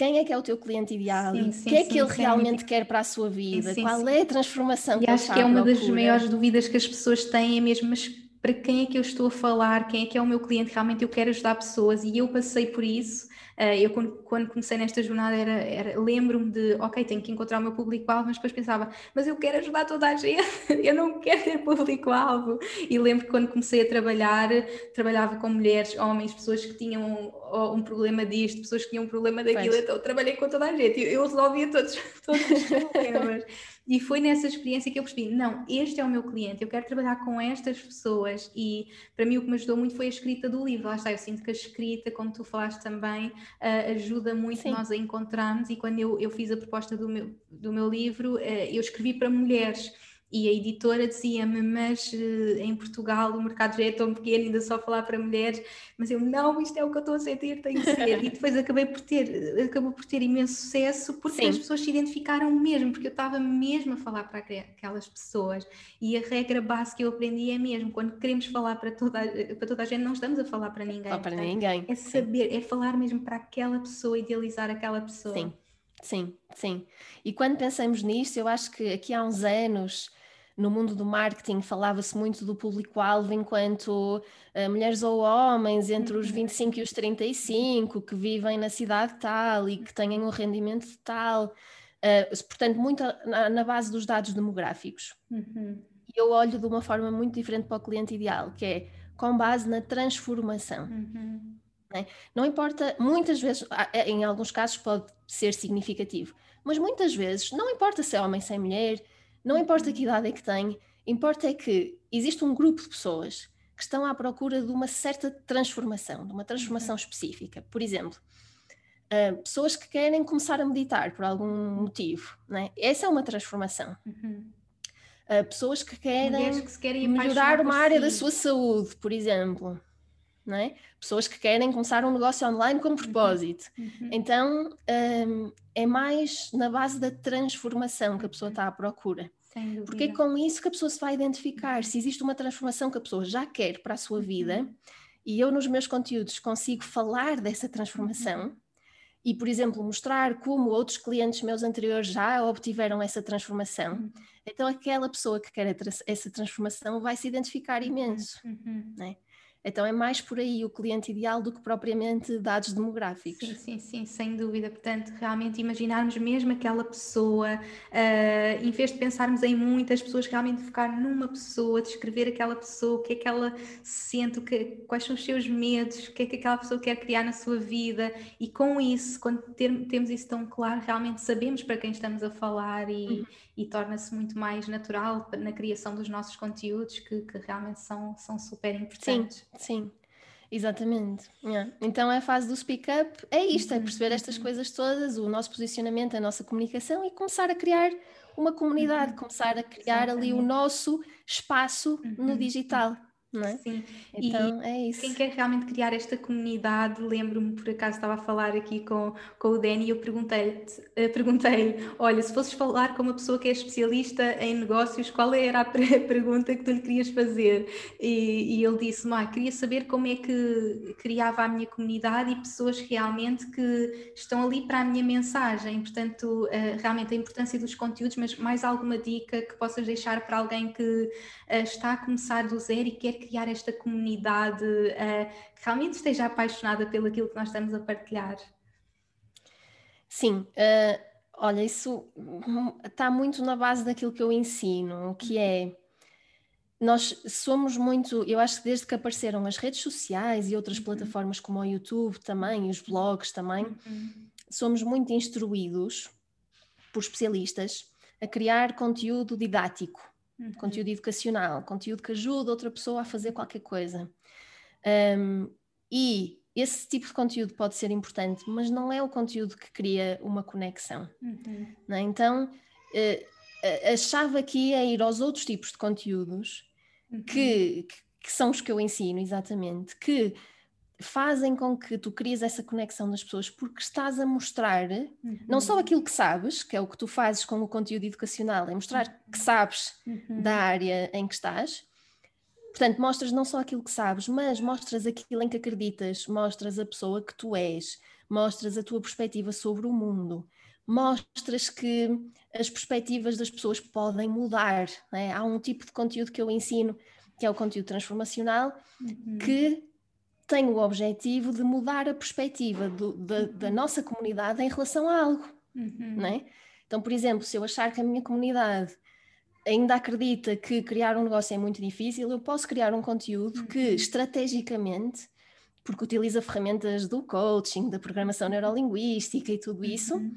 quem é que é o teu cliente ideal, sim, sim, o que é sim, que ele realmente quer para a sua vida, qual é a transformação e que acho que é uma das maiores dúvidas que as pessoas têm, é mesmo, mas para quem é que eu estou a falar, quem é que é o meu cliente, realmente eu quero ajudar pessoas e eu passei por isso Uh, eu, quando, comecei nesta jornada, era, era lembro-me de, ok, tenho que encontrar o meu público-alvo, mas depois pensava, mas eu quero ajudar toda a gente, [laughs] eu não quero ter público-alvo. E lembro que quando comecei a trabalhar, trabalhava com mulheres, homens, pessoas que tinham um, um problema disto, pessoas que tinham um problema daquilo, pois. então trabalhei com toda a gente, eu, eu resolvia todos, [laughs] todos os problemas. E foi nessa experiência que eu percebi: não, este é o meu cliente, eu quero trabalhar com estas pessoas. E para mim o que me ajudou muito foi a escrita do livro. Lá está, eu sinto que a escrita, como tu falaste também, uh, ajuda muito Sim. nós a encontrarmos. E quando eu, eu fiz a proposta do meu, do meu livro, uh, eu escrevi para mulheres E a editora dizia-me, mas uh, em Portugal o mercado já é tão pequeno, ainda só falar para mulheres, mas eu, não, isto é o que eu estou a sentir, tem que ser. e depois acabei por ter, acabou por ter imenso sucesso, porque Sim. as pessoas se identificaram mesmo, porque eu estava mesmo a falar para aquelas pessoas. E a regra básica que eu aprendi é mesmo, quando queremos falar para toda, para toda a gente, não estamos a falar para ninguém. Para ninguém. É saber, Sim. é falar mesmo para aquela pessoa, idealizar aquela pessoa. Sim. Sim, sim. E quando pensamos nisto, eu acho que aqui há uns anos no mundo do marketing falava-se muito do público-alvo enquanto uh, mulheres ou homens entre os 25 uhum. e os 35 que vivem na cidade tal e que têm um rendimento tal. Uh, portanto, muito na, na, base dos dados demográficos. Uhum. E eu olho de uma forma muito diferente para o cliente ideal, que é com base na transformação. Uhum. Né? Não importa, muitas vezes, em alguns casos pode ser significativo, mas muitas vezes não importa se é homem, se é mulher, não importa que idade é que tem, importa é que existe um grupo de pessoas que estão à procura de uma certa transformação, de uma transformação uhum. específica. Por exemplo, uh, pessoas que querem começar a meditar por algum motivo, né? essa é uma transformação. Uhum. Uh, pessoas que querem, que querem melhorar uma área si. da sua saúde, por exemplo. É? Pessoas que querem começar um negócio online com uhum. propósito. Uhum. Então, um, é mais na base da transformação que a pessoa está à procura. Porque é com isso que a pessoa se vai identificar. Se existe uma transformação que a pessoa já quer para a sua vida, uhum. e eu nos meus conteúdos consigo falar dessa transformação, uhum. e, por exemplo, mostrar como outros clientes meus anteriores já obtiveram essa transformação, uhum. então aquela pessoa que quer essa transformação vai se identificar imenso. Uhum. Né? Então é mais por aí o cliente ideal do que propriamente dados demográficos. Sim, sim, sim, sem dúvida. Portanto, realmente imaginarmos mesmo aquela pessoa, uh, em vez de pensarmos em muitas pessoas, realmente focar numa pessoa, descrever aquela pessoa, o que é que ela sente, que, quais são os seus medos, o que é que aquela pessoa quer criar na sua vida e com isso, quando ter, temos isso tão claro, realmente sabemos para quem estamos a falar e, uhum e torna-se muito mais natural na criação dos nossos conteúdos que, que realmente são, são super importantes. Sim, sim. Exatamente. Yeah. Então a fase do speak up é isto, é uhum, perceber estas uhum. coisas todas, o nosso posicionamento, a nossa comunicação e começar a criar uma comunidade, uhum. começar a criar Exatamente. ali o nosso espaço no digital não é? Sim, então e é isso. Quem quer realmente criar esta comunidade, lembro-me, por acaso estava a falar aqui com, com o Danny e eu perguntei-lhe, uh, perguntei olha, se fosses falar com uma pessoa que é especialista em negócios, qual era a [laughs] pergunta que tu lhe querias fazer? E, e ele disse, ah, queria saber como é que criava a minha comunidade e pessoas realmente que estão ali para a minha mensagem, portanto, uh, realmente a importância dos conteúdos, mas mais alguma dica que possas deixar para alguém que uh, está a começar do zero e quer criar esta comunidade uh, que realmente esteja apaixonada pelo aquilo que nós estamos a partilhar? Sim, uh, olha, isso está muito na base daquilo que eu ensino, que é nós somos muito, eu acho que desde que apareceram as redes sociais e outras uhum. plataformas como o YouTube também, os blogs também, uhum. somos muito instruídos por especialistas a criar conteúdo didático uhum. conteúdo educacional, conteúdo que ajuda outra pessoa a fazer qualquer coisa. Um, e esse tipo de conteúdo pode ser importante, mas não é o conteúdo que cria uma conexão. Uhum. É? Então, uh, a chave aqui é ir aos outros tipos de conteúdos uhum. que, que, são os que eu ensino, exatamente, que fazem com que tu crias essa conexão das pessoas porque estás a mostrar uhum. não só aquilo que sabes, que é o que tu fazes com o conteúdo educacional, é mostrar que sabes uhum. da área em que estás. Portanto, mostras não só aquilo que sabes, mas mostras aquilo em que acreditas, mostras a pessoa que tu és, mostras a tua perspectiva sobre o mundo, mostras que as perspectivas das pessoas podem mudar. É? Há um tipo de conteúdo que eu ensino, que é o conteúdo transformacional, uhum. que tem o objetivo de mudar a perspectiva do, da, da, uhum. nossa comunidade em relação a algo. Uhum. Não é? Então, por exemplo, se eu achar que a minha comunidade ainda acredita que criar um negócio é muito difícil, eu posso criar um conteúdo que uhum. estrategicamente, porque utiliza ferramentas do coaching, da programação neurolinguística e tudo isso, uhum.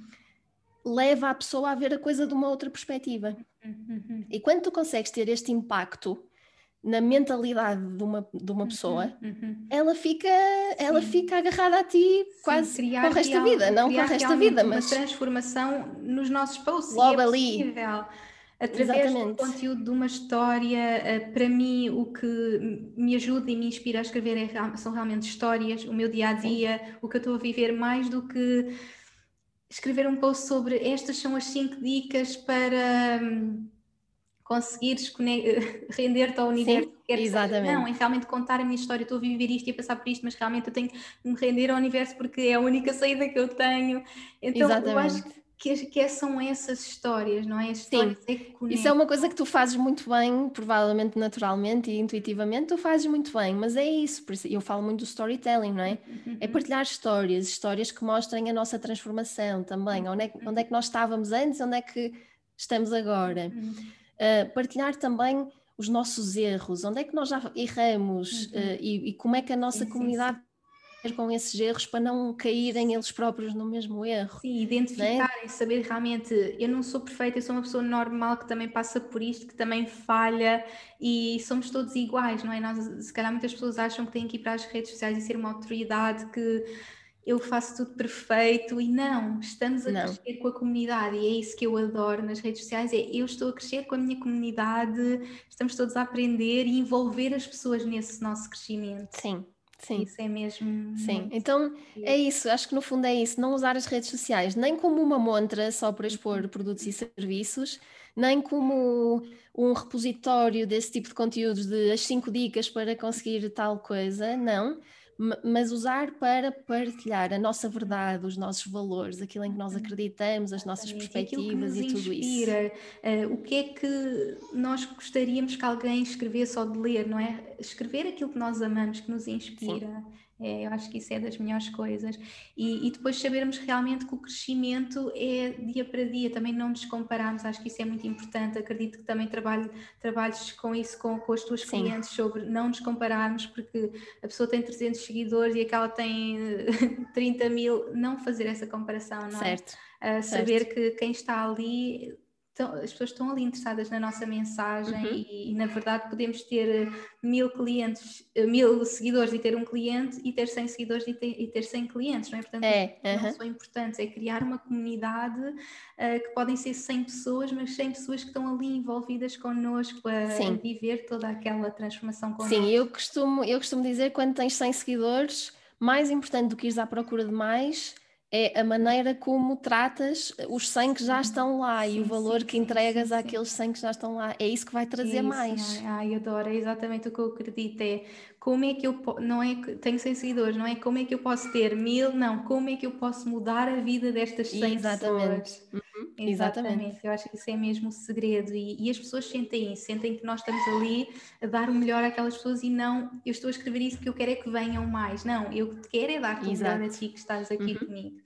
leva a pessoa a ver a coisa de uma outra perspectiva. Uhum. E quando tu consegues ter este impacto na mentalidade de uma, de uma uhum, pessoa, uhum. ela fica ela fica agarrada a ti quase para o resto real, da vida, não para o resto da vida, mas uma transformação nos nossos posts. Logo é ali. através Exatamente. do conteúdo de uma história, eh, para mim o que me ajuda e me inspira a escrever é, são realmente histórias, o meu dia a dia, Sim. o que eu estou a viver, mais do que escrever um post sobre estas são as cinco dicas para hum, conseguires [laughs] render-te ao universo Sim, que exatamente. Não, é realmente contar a minha história, estou a viver isto e a passar por isto, mas realmente eu tenho que me render ao universo porque é a única [laughs] saída que eu tenho. Então exatamente. eu acho que, que são essas histórias, não é? As histórias Sim. É Isso é uma coisa que tu fazes muito bem, provavelmente naturalmente e intuitivamente, tu fazes muito bem, mas é isso, eu falo muito do storytelling, não é? Uhum. É partilhar histórias, histórias que mostrem a nossa transformação também, onde é, onde é que nós estávamos antes, onde é que estamos agora. Uhum. Uh, partilhar também os nossos erros, onde é que nós já erramos uhum. uh, e, e, como é que a nossa sim, comunidade sim com esses erros para não caírem eles próprios no mesmo erro. Sim, identificarem, é? saber realmente, eu não sou perfeita, eu sou uma pessoa normal que também passa por isto, que também falha e somos todos iguais, não é? Nós, se calhar muitas pessoas acham que têm que ir para as redes sociais e ser uma autoridade que eu faço tudo perfeito e não, estamos a não. crescer com a comunidade e é isso que eu adoro nas redes sociais, é eu estou a crescer com a minha comunidade, estamos todos a aprender e envolver as pessoas nesse nosso crescimento. Sim, Sim. Isso é mesmo. Sim, então é isso, acho que no fundo é isso, não usar as redes sociais nem como uma montra só para expor uhum. produtos e serviços, nem como um repositório desse tipo de conteúdos de as cinco dicas para conseguir tal coisa, não mas usar para partilhar a nossa verdade, os nossos valores, aquilo em que nós uhum. acreditamos, as nossas perspectivas e tudo inspira, isso. Uh, o que é que nós gostaríamos que alguém escrevesse ou de ler, não é? Escrever aquilo que nós amamos, que nos inspira. Sim. É, eu acho que isso é das melhores coisas. E, e, depois sabermos realmente que o crescimento é dia para dia, também não nos compararmos, acho que isso é muito importante. Acredito que também trabalho, trabalhes com isso com, com as tuas Sim. clientes, sobre não nos compararmos, porque a pessoa tem 300 seguidores e aquela tem 30 mil, não fazer essa comparação, não é? certo. Uh, saber que quem está ali então, as pessoas estão ali interessadas na nossa mensagem uhum. e, e, na verdade podemos ter mil clientes, mil seguidores e ter um cliente e ter 100 seguidores e ter, e ter 100 clientes, não é? Portanto, é, uhum. não são importantes, é criar uma comunidade uh, que podem ser 100 pessoas, mas 100 pessoas que estão ali envolvidas connosco a, a viver toda aquela transformação connosco. Sim, eu costumo, eu costumo dizer que quando tens 100 seguidores, mais importante do que ires à procura de mais é a maneira como tratas os 100 que já estão lá sim, e o valor sim, que entregas sim, àqueles 100 que já estão lá. É isso que vai trazer isso, mais. É? Ai, adoro, é exatamente o que eu acredito. É como é que eu não é tenho 100 seguidores, não é como é que eu posso ter mil, não, como é que eu posso mudar a vida destas 100 Exatamente. pessoas. Exatamente. Exatamente. Eu acho que isso é mesmo o segredo e, e, as pessoas sentem isso, sentem que nós estamos ali a dar o melhor àquelas pessoas e não, eu estou a escrever isso porque eu quero é que venham mais. Não, eu quero é dar-te o melhor a ti que estás aqui uhum. comigo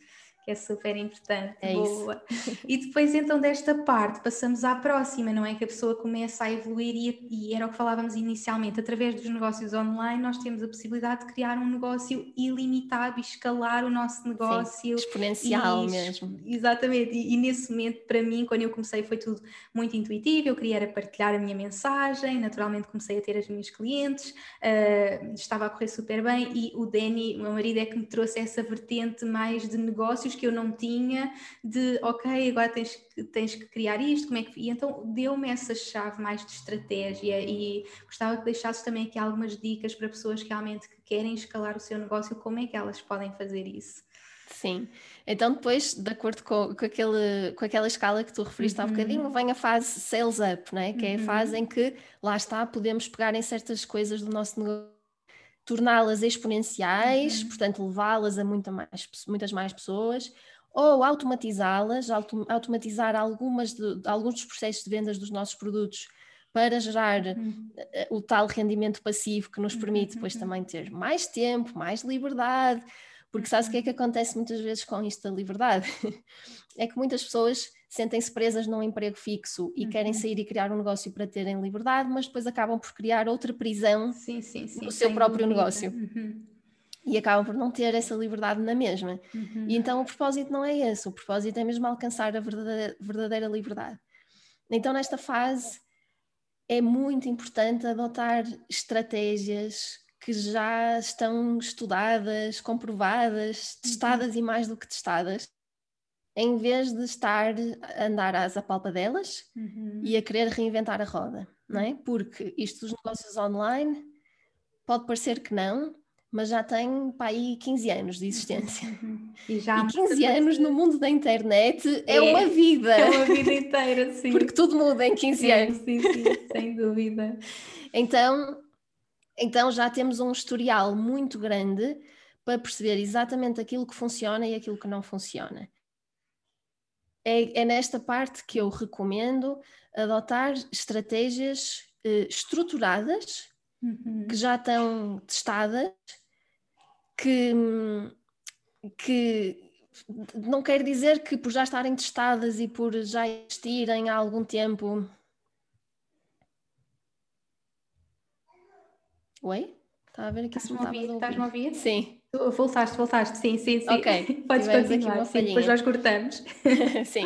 que é super importante. É boa. Isso. E depois então desta parte passamos à próxima, não é? Que a pessoa começa a evoluir e, e, era o que falávamos inicialmente, através dos negócios online nós temos a possibilidade de criar um negócio ilimitado e escalar o nosso negócio. Sim, exponencial e, mesmo. Exatamente, e, e, nesse momento para mim, quando eu comecei foi tudo muito intuitivo, eu queria era partilhar a minha mensagem, naturalmente comecei a ter as minhas clientes, uh, estava a correr super bem e o Danny, o meu marido é que me trouxe essa vertente mais de negócios que eu não tinha, de ok, agora tens, tens que criar isto, como é que. E então deu-me essa chave mais de estratégia e gostava que deixasses também aqui algumas dicas para pessoas que realmente que querem escalar o seu negócio, como é que elas podem fazer isso. Sim, então depois, de acordo com, com, aquele, com aquela escala que tu referiste uhum. há bocadinho, vem a fase sales up, né? que uhum. é a fase uhum. em que, lá está, podemos pegar em certas coisas do nosso negócio torná-las exponenciais, uhum. portanto, levá-las a muita mais, muitas mais pessoas, ou automatizá-las, autom automatizar algumas de, alguns dos processos de vendas dos nossos produtos para gerar uhum. Eh, o tal rendimento passivo que nos permite depois uhum. também ter mais tempo, mais liberdade, porque sabes o que é que acontece muitas vezes com isto da liberdade? [laughs] é que muitas pessoas sentem-se presas num emprego fixo e uhum. querem sair e criar um negócio para terem liberdade, mas depois acabam por criar outra prisão sim, sim, sim, no seu próprio dúvida. negócio. Uhum. E acabam por não ter essa liberdade na mesma. Uhum. E então o propósito não é esse, o propósito é mesmo alcançar a verdadeira, verdadeira liberdade. Então, nesta fase, é muito importante adotar estratégias que já estão estudadas, comprovadas, testadas uhum. e mais do que testadas, em vez de estar a andar às apalpadelas Uhum. e a querer reinventar a roda, não é? Porque isto dos negócios online pode parecer que não, mas já tem para aí 15 anos de existência. Uhum. E já E 15 muita anos no mundo da internet é, É. uma vida, É uma vida inteira, [laughs] sim. porque tudo muda em 15 Sim, anos. sim, sim, sem dúvida. Então, então já temos um historial muito grande para perceber exatamente aquilo que funciona e aquilo que não funciona. É, é nesta parte que eu recomendo adotar estratégias eh, estruturadas Uhum. que já estão testadas, que, que não quer dizer que por já estarem testadas e por já existirem há algum tempo. Oi? Está a ver aqui se me a ouvir? Estás-me a ouvir? Sim, Voltaste, voltaste, sim, sim, sim. Ok, [laughs] Podes tivemos aqui continuar, uma sim, depois nós cortamos. [laughs] sim.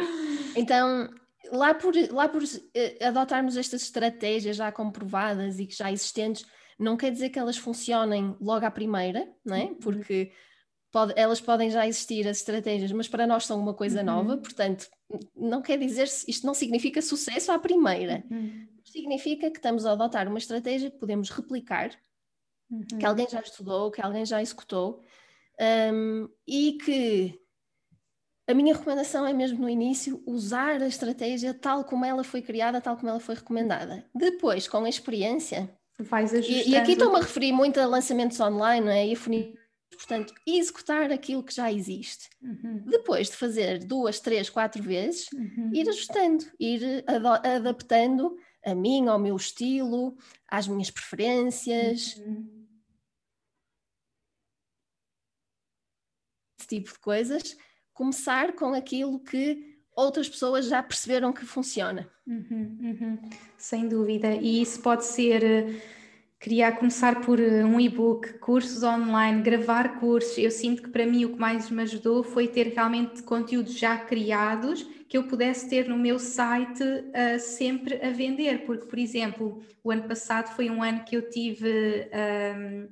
Então, lá por, lá por eh, adotarmos estas estratégias já comprovadas e que já existentes, não quer dizer que elas funcionem logo à primeira, não é? Uhum. Porque pode- elas podem já existir, as estratégias, mas para nós são uma coisa Uhum. nova, portanto, não quer dizer, isto não significa sucesso à primeira. Uhum. Significa que estamos a adotar uma estratégia que podemos replicar, Uhum. que alguém já estudou, que alguém já executou, hum, e que a minha recomendação é mesmo no início usar a estratégia tal como ela foi criada, tal como ela foi recomendada. Depois, com a experiência, e, e aqui estou-me a referir muito a lançamentos online, não é? E a funil, portanto, executar aquilo que já existe. Uhum. Depois de fazer duas, três, quatro vezes, Uhum. ir ajustando, ir adaptando a mim, ao meu estilo, às minhas preferências. Uhum. Tipo de coisas, começar com aquilo que outras pessoas já perceberam que funciona. Uhum, uhum. Sem dúvida. E isso pode ser. eh, Criar, começar por eh, um e-book, cursos online, gravar cursos. Eu sinto que para mim o que mais me ajudou foi ter realmente conteúdos já criados que eu pudesse ter no meu site eh, sempre a vender. Porque, por exemplo, o ano passado foi um ano que eu tive. ahm,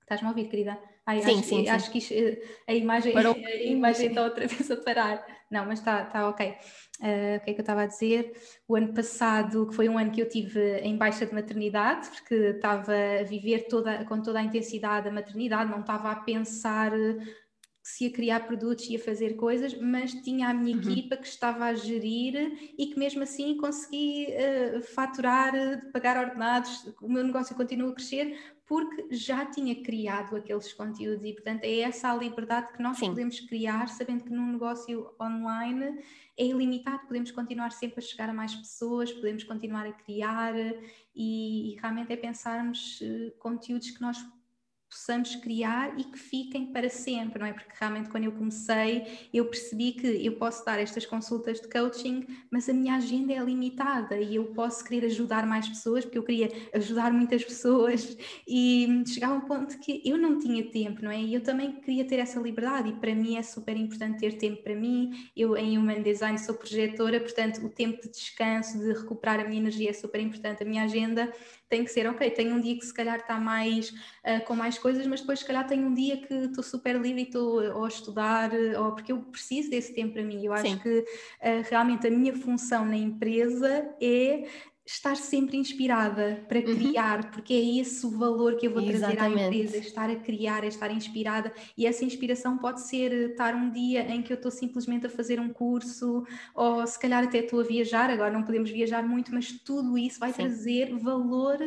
Estás-me a ouvir, querida? Ai, Sim, acho, sim, sim. acho que isto, eh, a imagem, Parou. [laughs] a imagem está outra vez a parar. Não, mas está tá ok. Ah, o que é que eu estava a dizer? O ano passado, que foi um ano que eu tive em baixa de maternidade, porque estava a viver toda, com toda a intensidade a maternidade, não estava a pensar se ia criar produtos e ia fazer coisas, mas tinha a minha Uhum. equipa que estava a gerir e que mesmo assim consegui eh, faturar, eh, pagar ordenados, o meu negócio continua a crescer porque já tinha criado aqueles conteúdos e portanto é essa a liberdade que nós Sim. podemos criar, sabendo que num negócio online é ilimitado, podemos continuar sempre a chegar a mais pessoas, podemos continuar a criar e, e realmente é pensarmos eh, conteúdos que nós possamos criar e que fiquem para sempre, não é? Porque realmente quando eu comecei eu percebi que eu posso dar estas consultas de coaching, mas a minha agenda é limitada e eu posso querer ajudar mais pessoas, porque eu queria ajudar muitas pessoas [laughs] e chegava um ponto que eu não tinha tempo, não é? E eu também queria ter essa liberdade e para mim é super importante ter tempo para mim. Eu em Human Design sou projetora, portanto o tempo de descanso, de recuperar a minha energia é super importante. A minha agenda tem que ser, ok, tenho um dia que se calhar está mais uh, com mais coisas, mas depois se calhar tenho um dia que estou super livre e estou ou a estudar, ou porque eu preciso desse tempo para mim. Eu acho Sim. que uh, realmente a minha função na empresa é estar sempre inspirada para Uhum. criar, porque é esse o valor que eu vou trazer à Exatamente. empresa, estar a criar, é estar inspirada, e essa inspiração pode ser eh, estar um dia em que eu estou simplesmente a fazer um curso, ou se calhar até estou a viajar, agora não podemos viajar muito, mas tudo isso vai Sim. trazer valor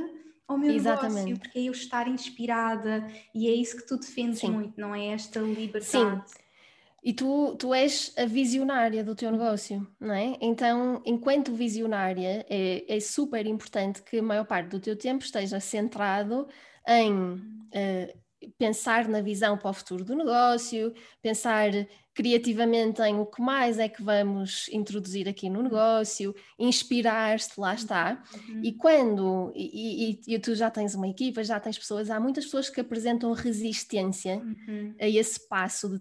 ao meu Exatamente. negócio, porque é eu estar inspirada, e é isso que tu defendes Sim. muito, não é esta liberdade. Sim. E tu, tu és a visionária do teu negócio, não é? Então, enquanto visionária, é, é super importante que a maior parte do teu tempo esteja centrado em eh, pensar na visão para o futuro do negócio, pensar criativamente em o que mais é que vamos introduzir aqui no negócio, inspirar-te, lá está. Uhum. E quando, e, e- e tu já tens uma equipa, já tens pessoas, há muitas pessoas que apresentam resistência Uhum. a esse passo de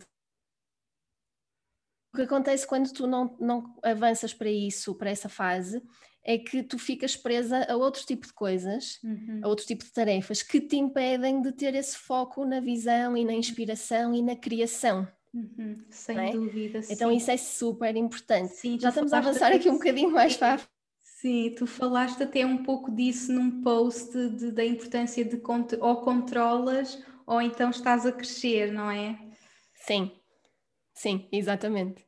o que acontece quando tu não, não avanças para isso, para essa fase, é que tu ficas presa a outro tipo de coisas, Uhum. a outro tipo de tarefas que te impedem de ter esse foco na visão e na inspiração e na criação. Uhum, sem é? dúvida. Então isso é super importante. Sim, Já estamos a avançar aqui um bocadinho mais para a [laughs] Sim, tu falaste até um pouco disso num post de, da importância de ou controlas ou então estás a crescer, não é? Sim, sim, exatamente.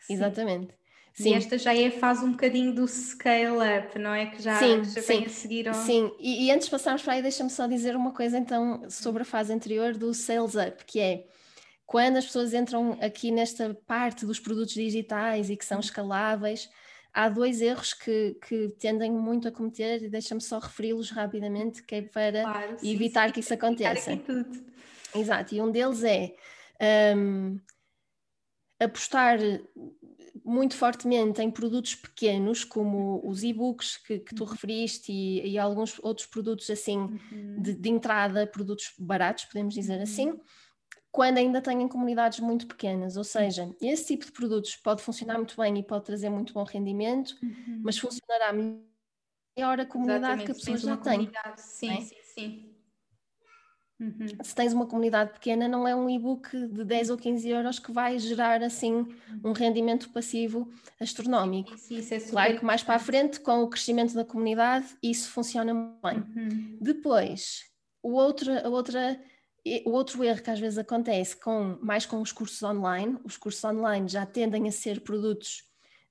Sim. Exatamente. Sim. E esta já é faz um bocadinho do scale-up, não é? Que já, sim, já sim, vem a seguir ao... Sim, e, e antes de passarmos para aí, deixa-me só dizer uma coisa então sobre a fase anterior do sales-up, que é quando as pessoas entram aqui nesta parte dos produtos digitais e que são escaláveis, há dois erros que, que tendem muito a cometer, e deixa-me só referi-los rapidamente, que é para claro, evitar sim, que isso aconteça. Exato, e um deles é um, apostar muito fortemente em produtos pequenos, como os e-books que, que tu uhum. referiste e, e, alguns outros produtos assim uhum. de, de, entrada, produtos baratos, podemos dizer assim, uhum quando ainda têm comunidades muito pequenas. Ou seja, esse tipo de produtos pode funcionar muito bem e pode trazer muito bom rendimento, uhum. mas funcionará melhor a comunidade Exatamente. que a pessoa já tem. Sim, é? sim, sim. Uhum. Se tens uma comunidade pequena, não é um e-book de 10 ou 15 euros que vai gerar assim um rendimento passivo astronómico. Sim, isso é claro que mais para a frente, com o crescimento da comunidade, isso funciona bem. Uhum. Depois, o outro, a outra o outro erro que às vezes acontece com mais com os cursos online, os cursos online já tendem a ser produtos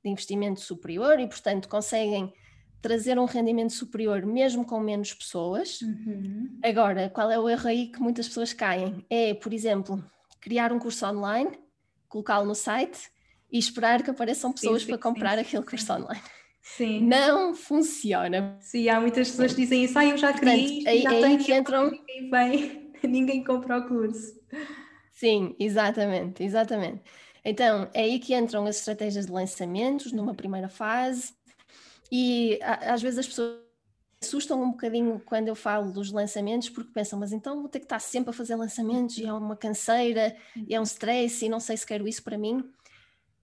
de investimento superior e, portanto, conseguem trazer um rendimento superior mesmo com menos pessoas. Uhum. Agora, qual é o erro aí que muitas pessoas caem? É, por exemplo, criar um curso online, colocá-lo no site e esperar que apareçam pessoas sim, sim, para comprar sim, aquele curso online. Sim. Não funciona. Sim, há muitas pessoas que dizem isso, ah, eu já criei Portanto, aí, já aí tenho que entram... bem. [laughs] ninguém compra o curso. Sim, exatamente, exatamente. Então, é aí que entram as estratégias de lançamentos numa primeira fase, e às vezes as pessoas assustam um bocadinho quando eu falo dos lançamentos, porque pensam, mas então vou ter que estar sempre a fazer lançamentos, e é uma canseira, e é um stress, e não sei se quero isso para mim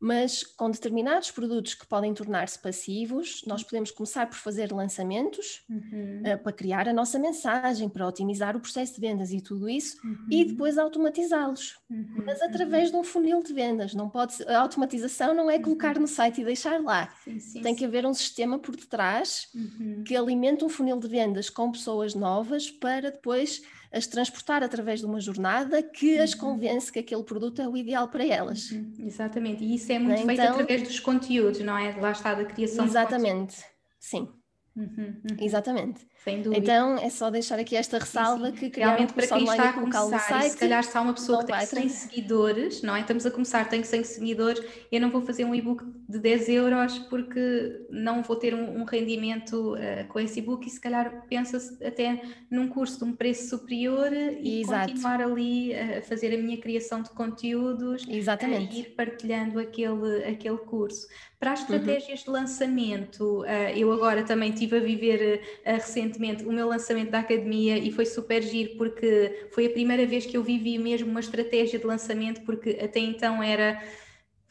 mas com determinados produtos que podem tornar-se passivos, nós podemos começar por fazer lançamentos uhum. uh, para criar a nossa mensagem, para otimizar o processo de vendas e tudo isso, uhum. e depois automatizá-los, uhum. mas através uhum. de um funil de vendas. Não pode, a automatização não é uhum. colocar no site e deixar lá. Sim, sim, Tem que haver um sistema por detrás uhum. que alimente um funil de vendas com pessoas novas para depois as transportar através de uma jornada que uhum. as convence que aquele produto é o ideal para elas. Uhum. Exatamente, e isso é muito então, feito através dos conteúdos, não é? Lá está da criação Exatamente, sim. Uhum, uhum. Exatamente. Sem dúvida. Então é só deixar aqui esta ressalva sim, sim. que realmente para quem está a começar, site, se calhar está uma pessoa que tem 100 [laughs] seguidores, não é? Estamos a começar, tenho 100 seguidores, eu não vou fazer um e-book de 10 euros porque não vou ter um, um rendimento uh, com esse e-book e se calhar pensa-se até num curso de um preço superior e Exato. continuar ali a fazer a minha criação de conteúdos, Exatamente. ir partilhando aquele, aquele curso. Para as estratégias uhum. de lançamento, uh, eu agora também estive a viver uh, recentemente recentemente o meu lançamento da academia e foi super giro porque foi a primeira vez que eu vivi mesmo uma estratégia de lançamento, porque até então era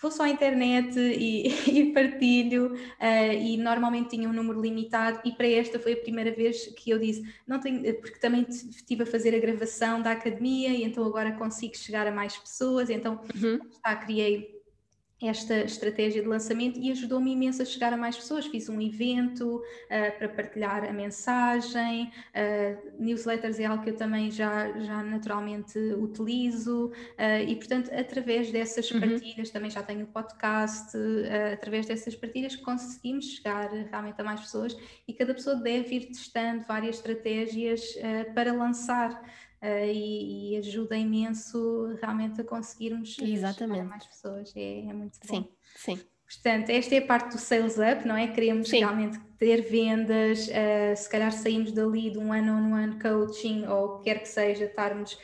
vou só à internet e, [laughs] e partilho uh, e normalmente tinha um número limitado e para esta foi a primeira vez que eu disse não tenho porque também estive a fazer a gravação da academia e então agora consigo chegar a mais pessoas então uhum. está, criei esta estratégia de lançamento e ajudou-me imenso a chegar a mais pessoas. Fiz um evento uh, para partilhar a mensagem, uh, newsletters é algo que eu também já, já naturalmente utilizo uh, e, portanto, através dessas uhum. partilhas, também já tenho podcast, através dessas partilhas conseguimos chegar realmente a mais pessoas e cada pessoa deve ir testando várias estratégias para lançar. Uh, e, e, ajuda imenso realmente a conseguirmos Exatamente. mais pessoas. É, é muito bom. Sim, sim. Portanto, esta é a parte do sales up, não é? Queremos Sim. realmente ter vendas, uh, se calhar saímos dali de um one-on-one coaching ou quer que seja, estarmos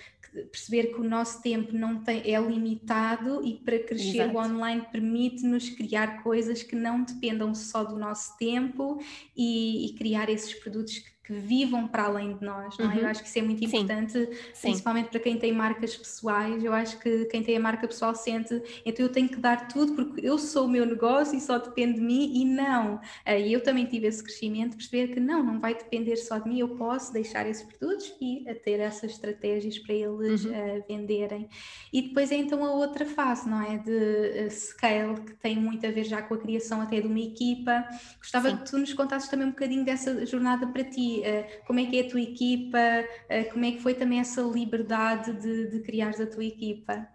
perceber que o nosso tempo não tem, é limitado e para crescer Exato. o online permite-nos criar coisas que não dependam só do nosso tempo e, e criar esses produtos que que vivam para além de nós, não é? Uhum. Eu acho que isso é muito importante, Sim. principalmente Sim. para quem tem marcas pessoais. Eu acho que quem tem a marca pessoal sente, então eu tenho que dar tudo porque eu sou o meu negócio e só depende de mim e não. Eh, e eu também tive esse crescimento, perceber que não, não vai depender só de mim, eu posso deixar esses produtos e ter essas estratégias para eles uhum. uh, venderem. E depois é então a outra fase, não é? De scale, que tem muito a ver já com a criação até de uma equipa. Gostava Sim. que tu nos contasses também um bocadinho dessa jornada para ti uh, como é que é a tua equipa, uh, como é que foi também essa liberdade de, de criares a tua equipa?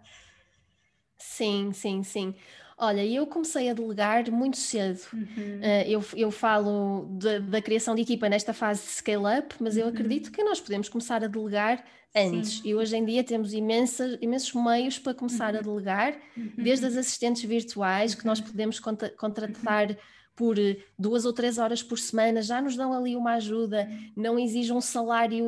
Sim, sim, sim. Olha, eu comecei a delegar muito cedo. Uhum. Uh, eu, eu falo de, da criação de equipa nesta fase de scale-up, mas uhum. eu acredito que nós podemos começar a delegar antes. Sim. E hoje em dia temos imensa, imensos meios para começar uhum. a delegar, uhum. desde as assistentes virtuais, que nós uhum. podemos contra contratar por eh, duas ou três horas por semana, já nos dão ali uma ajuda, não exigem um salário.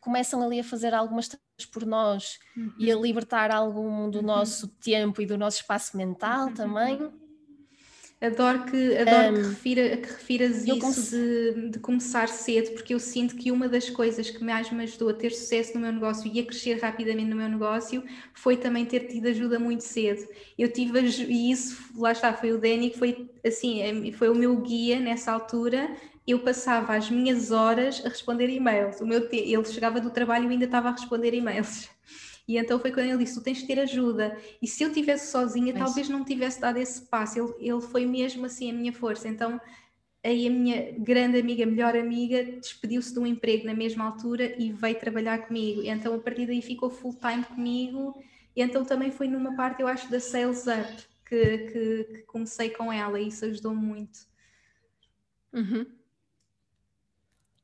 Começam ali a fazer algumas coisas por nós e a libertar algum do nosso tempo e do nosso espaço mental também. Adoro que, adoro um, que, refira, que refiras isso de, de, começar cedo, porque eu sinto que uma das coisas que mais me ajudou a ter sucesso no meu negócio e a crescer rapidamente no meu negócio foi também ter tido ajuda muito cedo. Eu tive, e isso, lá está, foi o Danny que foi assim, foi o meu guia nessa altura. Eu passava as minhas horas a responder e-mails. O meu, ele chegava do trabalho e ainda estava a responder e-mails. E então foi quando ele disse: Tu tens de ter ajuda. E se eu tivesse sozinha, Mas... talvez não tivesse dado esse passo. Ele, ele foi mesmo assim a minha força. Então aí a minha grande amiga, melhor amiga, despediu-se de um emprego na mesma altura e veio trabalhar comigo. Então a partir daí ficou full time comigo. E então também foi numa parte, eu acho, da Sales Up que, que, que comecei com ela e isso ajudou muito. Uhum.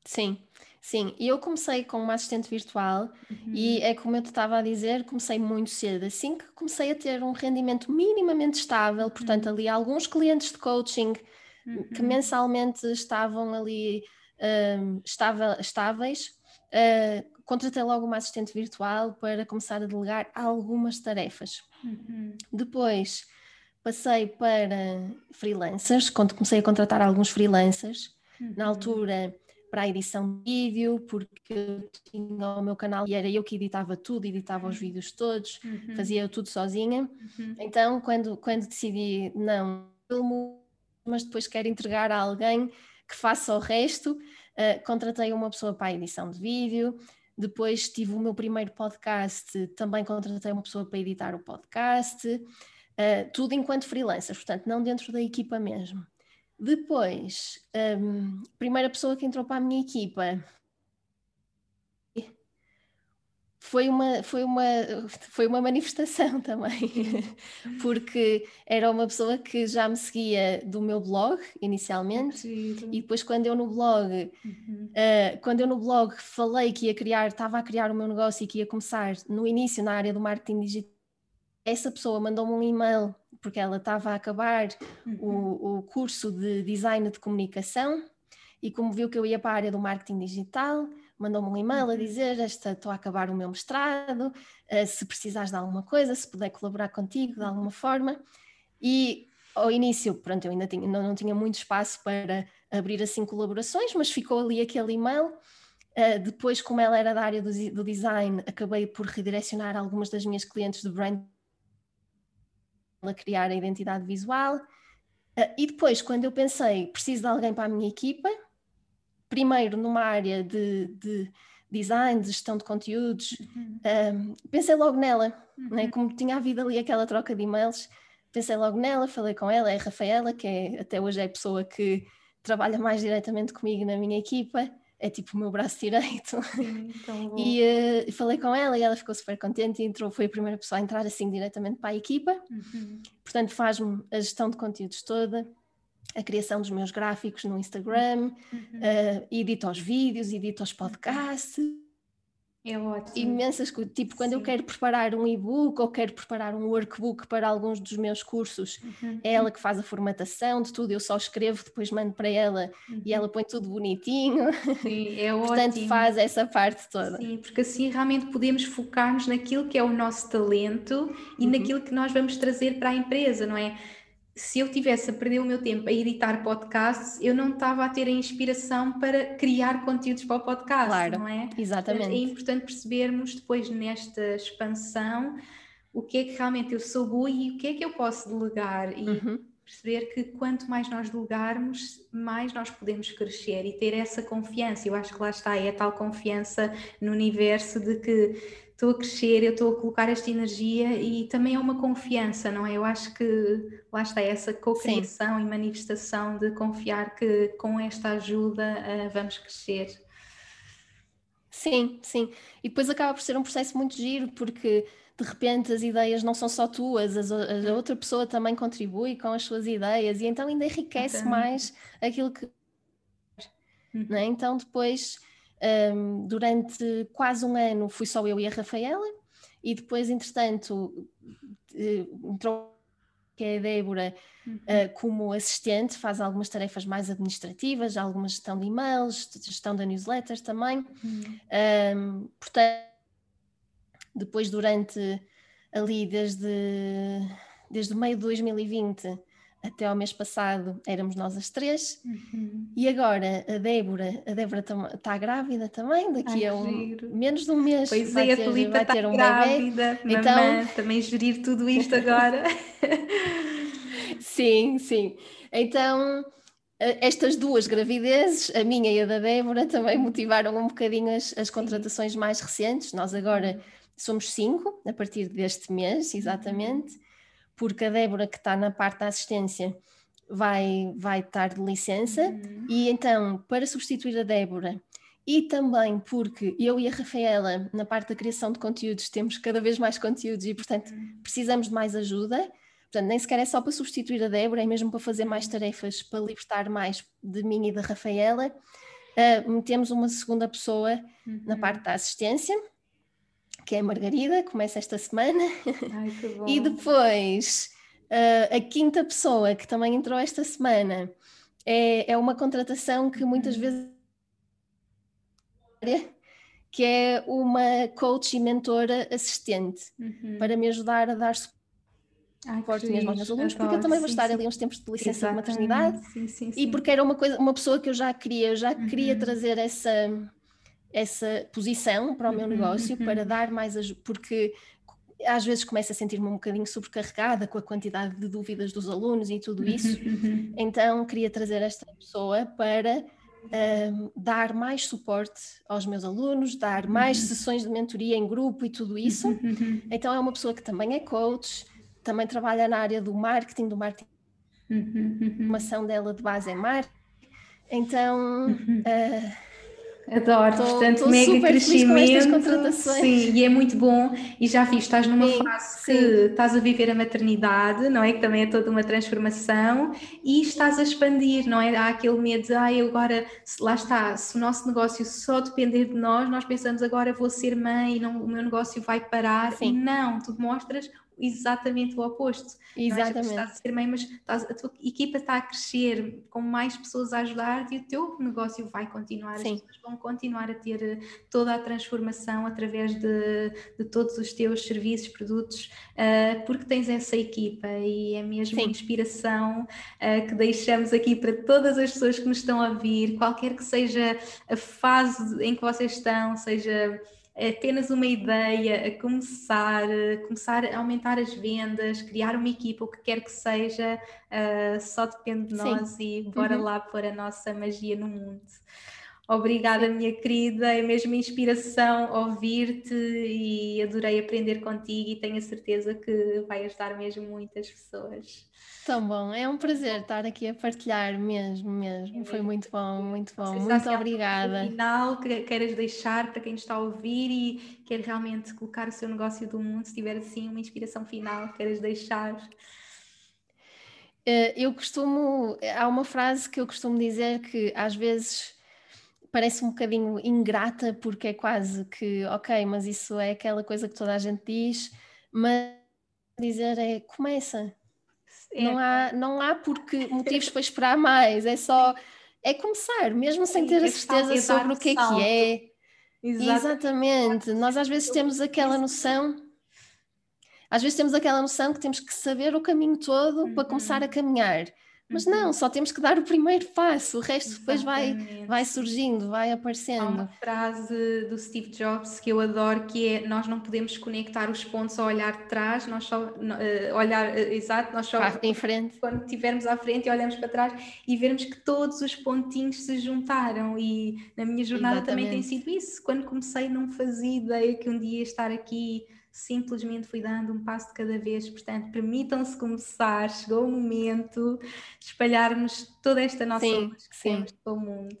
Sim. Sim, e eu comecei com uma assistente virtual uhum. e é como eu te estava a dizer, comecei muito cedo. Assim que comecei a ter um rendimento minimamente estável, portanto, uhum. ali alguns clientes de coaching uhum. que mensalmente estavam ali estável, estáveis, uh, contratei logo uma assistente virtual para começar a delegar algumas tarefas. Uhum. Depois passei para freelancers, quando comecei a contratar alguns freelancers. Na uhum. altura para a edição de vídeo, porque eu tinha o meu canal e era eu que editava tudo, editava os uhum. vídeos todos, uhum. fazia tudo sozinha. Uhum. Então, quando, quando decidi, não, filmo, mas depois quero entregar a alguém que faça o resto, uh, contratei uma pessoa para a edição de vídeo. Depois tive o meu primeiro podcast, também contratei uma pessoa para editar o podcast, uh, tudo enquanto freelancer, portanto, não dentro da equipa mesmo. Depois, um, primeira pessoa que entrou para a minha equipa foi uma, foi uma, foi uma manifestação [laughs] também, porque era uma pessoa que já me seguia do meu blog inicialmente, e depois quando eu no blog, uhum. uh, quando eu no blog falei que ia criar, estava a criar o meu negócio e que ia começar no início na área do marketing digital, essa pessoa mandou-me um e-mail porque ela estava a acabar uhum. o, o curso de design de comunicação e como viu que eu ia para a área do marketing digital, mandou-me um e-mail a uhum. dizer esta, estou a acabar o meu mestrado, uh, se precisares de alguma coisa, se puder colaborar contigo de alguma forma. E ao início, pronto, eu ainda tinha, não, não tinha muito espaço para abrir assim colaborações, mas ficou ali aquele e-mail. Uh, depois, como ela era da área do, do design, acabei por redirecionar algumas das minhas clientes de brand a criar a identidade visual. Uh, e depois, quando eu pensei, preciso de alguém para a minha equipa, primeiro numa área de, de design, de gestão de conteúdos, uhum. um, pensei logo nela, né? uhum. né? como tinha havido ali aquela troca de e-mails, pensei logo nela, falei com ela, é a Rafaela, que é, até hoje é a pessoa que trabalha mais diretamente comigo na minha equipa, é tipo o meu braço [laughs] direito. Então, e uh, falei com ela e ela ficou super contente e entrou, foi a primeira pessoa a entrar assim diretamente para a equipa. Uhum. Portanto, faz-me a gestão de conteúdos toda, a criação dos meus gráficos no Instagram, uhum. uh, edita os vídeos, edita os podcasts. É ótimo. Imensas coisas. Tipo, quando Sim. eu quero preparar um e-book ou quero preparar um workbook para alguns dos meus cursos, uhum. é ela que faz a formatação de tudo. Eu só escrevo, depois mando para ela uhum. e ela põe tudo bonitinho. Sim, é [laughs] Portanto, ótimo. faz essa parte toda. Sim, porque assim realmente podemos focar-nos naquilo que é o nosso talento e uhum. naquilo que nós vamos trazer para a empresa, não é? Se eu tivesse a perder o meu tempo a editar podcasts, eu não estava a ter a inspiração para criar conteúdos para o podcast, claro, não é? Exatamente. É importante percebermos depois nesta expansão o que é que realmente eu sou boa e o que é que eu posso delegar e Uhum. perceber que quanto mais nós delegarmos, mais nós podemos crescer e ter essa confiança. Eu acho que lá está, é a tal confiança no universo de que estou a crescer, eu estou a colocar esta energia e também é uma confiança, não é? Eu acho que lá está essa co-criação e manifestação de confiar que com esta ajuda uh, vamos crescer. Sim, sim. E depois acaba por ser um processo muito giro, porque de repente as ideias não são só tuas, a outra pessoa também contribui com as suas ideias e então ainda enriquece mais aquilo que. Uhum. É? Então depois, um, durante quase um ano, fui só eu e a Rafaela, e depois, entretanto, entrou que é a Débora uhum. uh, como assistente, faz algumas tarefas mais administrativas, alguma gestão de e-mails, gestão da newsletter também. Uhum. Um, portanto, depois durante ali desde, desde o meio de 2020 até ao mês passado éramos nós as três. Uhum. e agora a Débora a Débora está grávida também daqui Ai, a um, menos de um mês pois vai é, ter, a Filipe vai ter um grávida, bebê então também gerir tudo isto agora. [laughs] Sim sim. Então estas duas gravidezes, a minha e a da Débora, também motivaram um bocadinho as, as contratações mais recentes. Nós agora uhum. somos cinco a partir deste mês, exatamente, porque a Débora, que está na parte da assistência, vai, vai estar de licença, uhum. e então, para substituir a Débora, e também porque eu e a Rafaela, na parte da criação de conteúdos, temos cada vez mais conteúdos e, portanto, uhum. precisamos de mais ajuda. Portanto, nem sequer é só para substituir a Débora, é mesmo para fazer mais tarefas, para libertar mais de mim e da Rafaela. Uh, metemos uma segunda pessoa uhum. na parte da assistência, que é a Margarida, começa esta semana. Ai, [laughs] e depois uh, a quinta pessoa que também entrou esta semana é, é uma contratação que muitas uhum. vezes que é uma coach e mentora assistente uhum. para me ajudar a dar suporte mesmo aos meus alunos, porque eu também vou sim, estar sim. ali uns tempos de licença Exatamente. de maternidade sim, e porque era uma coisa, uma pessoa que eu já queria, eu já uhum. queria trazer essa essa posição para o meu uhum, negócio, uhum. para dar mais ajuda, porque às vezes começo a sentir-me um bocadinho sobrecarregada com a quantidade de dúvidas dos alunos e tudo isso. Uhum. Então queria trazer esta pessoa para um, dar mais suporte aos meus alunos, dar mais sessões de mentoria em grupo e tudo isso. Então é uma pessoa que também é coach, também trabalha na área do marketing, do marketing. A formação dela de base é marketing. Então, uh, Adoro, tô, portanto, tô mega crescimento. Sim, e é muito bom. E já vi, estás numa sim, fase sim. que estás a viver a maternidade, não é? Que também é toda uma transformação, e estás a expandir, não é? Há aquele medo de, ah, agora, lá está, se o nosso negócio só depender de nós, nós pensamos agora vou ser mãe não, o meu negócio vai parar. Sim. E não, tu mostras exatamente o oposto. Exatamente. Não estás a ser mãe, mas a tua equipa está a crescer com mais pessoas a ajudar-te e o teu negócio vai continuar. Sim. As pessoas vão continuar a ter eh, toda a transformação através de, de todos os teus serviços, produtos, uh, porque tens essa equipa e é mesmo Sim. inspiração uh, que deixamos aqui para todas as pessoas que nos estão a ouvir, qualquer que seja a fase em que vocês estão, seja é apenas uma ideia, a começar, a começar a aumentar as vendas, criar uma equipa, o que quer que seja, uh, só depende de nós Sim. e bora uhum. lá pôr a nossa magia no mundo. Obrigada, minha querida, é mesmo inspiração ouvir-te e adorei aprender contigo e tenho a certeza que vai ajudar mesmo muitas pessoas. Tão bom, é um prazer estar aqui a partilhar mesmo, mesmo. Foi muito bom, muito bom. Muito obrigada. final que queiras deixar para quem está a ouvir e quer realmente colocar o seu negócio do mundo, se tiver assim uma inspiração final, queiras deixar. Eh, eu costumo, há uma frase que eu costumo dizer que às vezes parece um bocadinho ingrata porque é quase que, ok, mas isso é aquela coisa que toda a gente diz, mas dizer é começa, é. Não, há, não há porque motivos para esperar mais, é só é começar, mesmo sem ter a certeza sobre o que é que é. Exatamente. Exatamente. Nós às vezes temos aquela noção, às vezes temos aquela noção que temos que saber o caminho todo uhum. para começar a caminhar. Mas uhum. não, só temos que dar o primeiro passo, o resto depois vai, vai surgindo, vai aparecendo. Há uma frase do Steve Jobs que eu adoro que é nós não podemos conectar os pontos ao olhar de trás, nós só uh, olhar, uh, exato, nós só ah, em frente. quando estivermos à frente e olhamos para trás e vermos que todos os pontinhos se juntaram e na minha jornada Exatamente. também tem sido isso. Quando comecei não fazia ideia que um dia estar aqui simplesmente fui dando um passo de cada vez. Portanto, permitam-se começar, chegou o momento de espalharmos toda esta nossa sim, luz que sim. pelo mundo.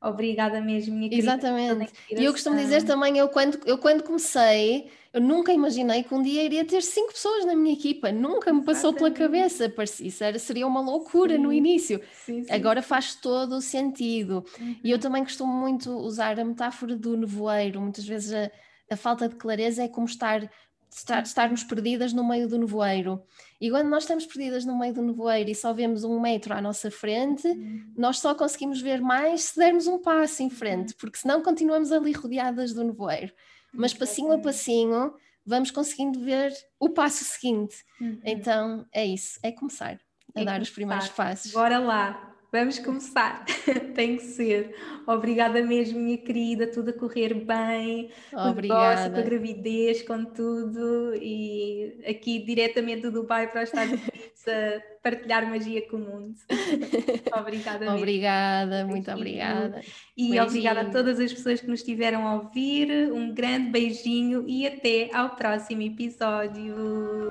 Obrigada mesmo, minha querida. Exatamente. E eu costumo dizer também, eu quando, eu quando comecei, eu nunca imaginei que um dia iria ter cinco pessoas na minha equipa, nunca me passou pela cabeça, isso era, seria uma loucura sim. no início. Sim, sim. Agora faz todo o sentido. Uhum. E eu também costumo muito usar a metáfora do nevoeiro, muitas vezes a, a falta de clareza é como estar, estar estarmos perdidas no meio do nevoeiro. E quando nós estamos perdidas no meio do nevoeiro e só vemos um metro à nossa frente, uhum. nós só conseguimos ver mais se dermos um passo em frente, uhum. porque senão continuamos ali rodeadas do nevoeiro. Mas passinho a passinho vamos conseguindo ver o passo seguinte. Uhum. Então é isso, é começar a é dar começar. os primeiros passos. Bora lá! Vamos começar. [laughs] Tem que ser. Obrigada mesmo, minha querida. Tudo a correr bem. Obrigada. Com a gravidez, com tudo. E aqui diretamente do Dubai para os Estados [laughs] Unidos a partilhar magia com o mundo. [laughs] Obrigada mesmo. Obrigada, muito obrigada. E beijinho. obrigada a todas as pessoas que nos estiveram a ouvir. Um grande beijinho e até ao próximo episódio.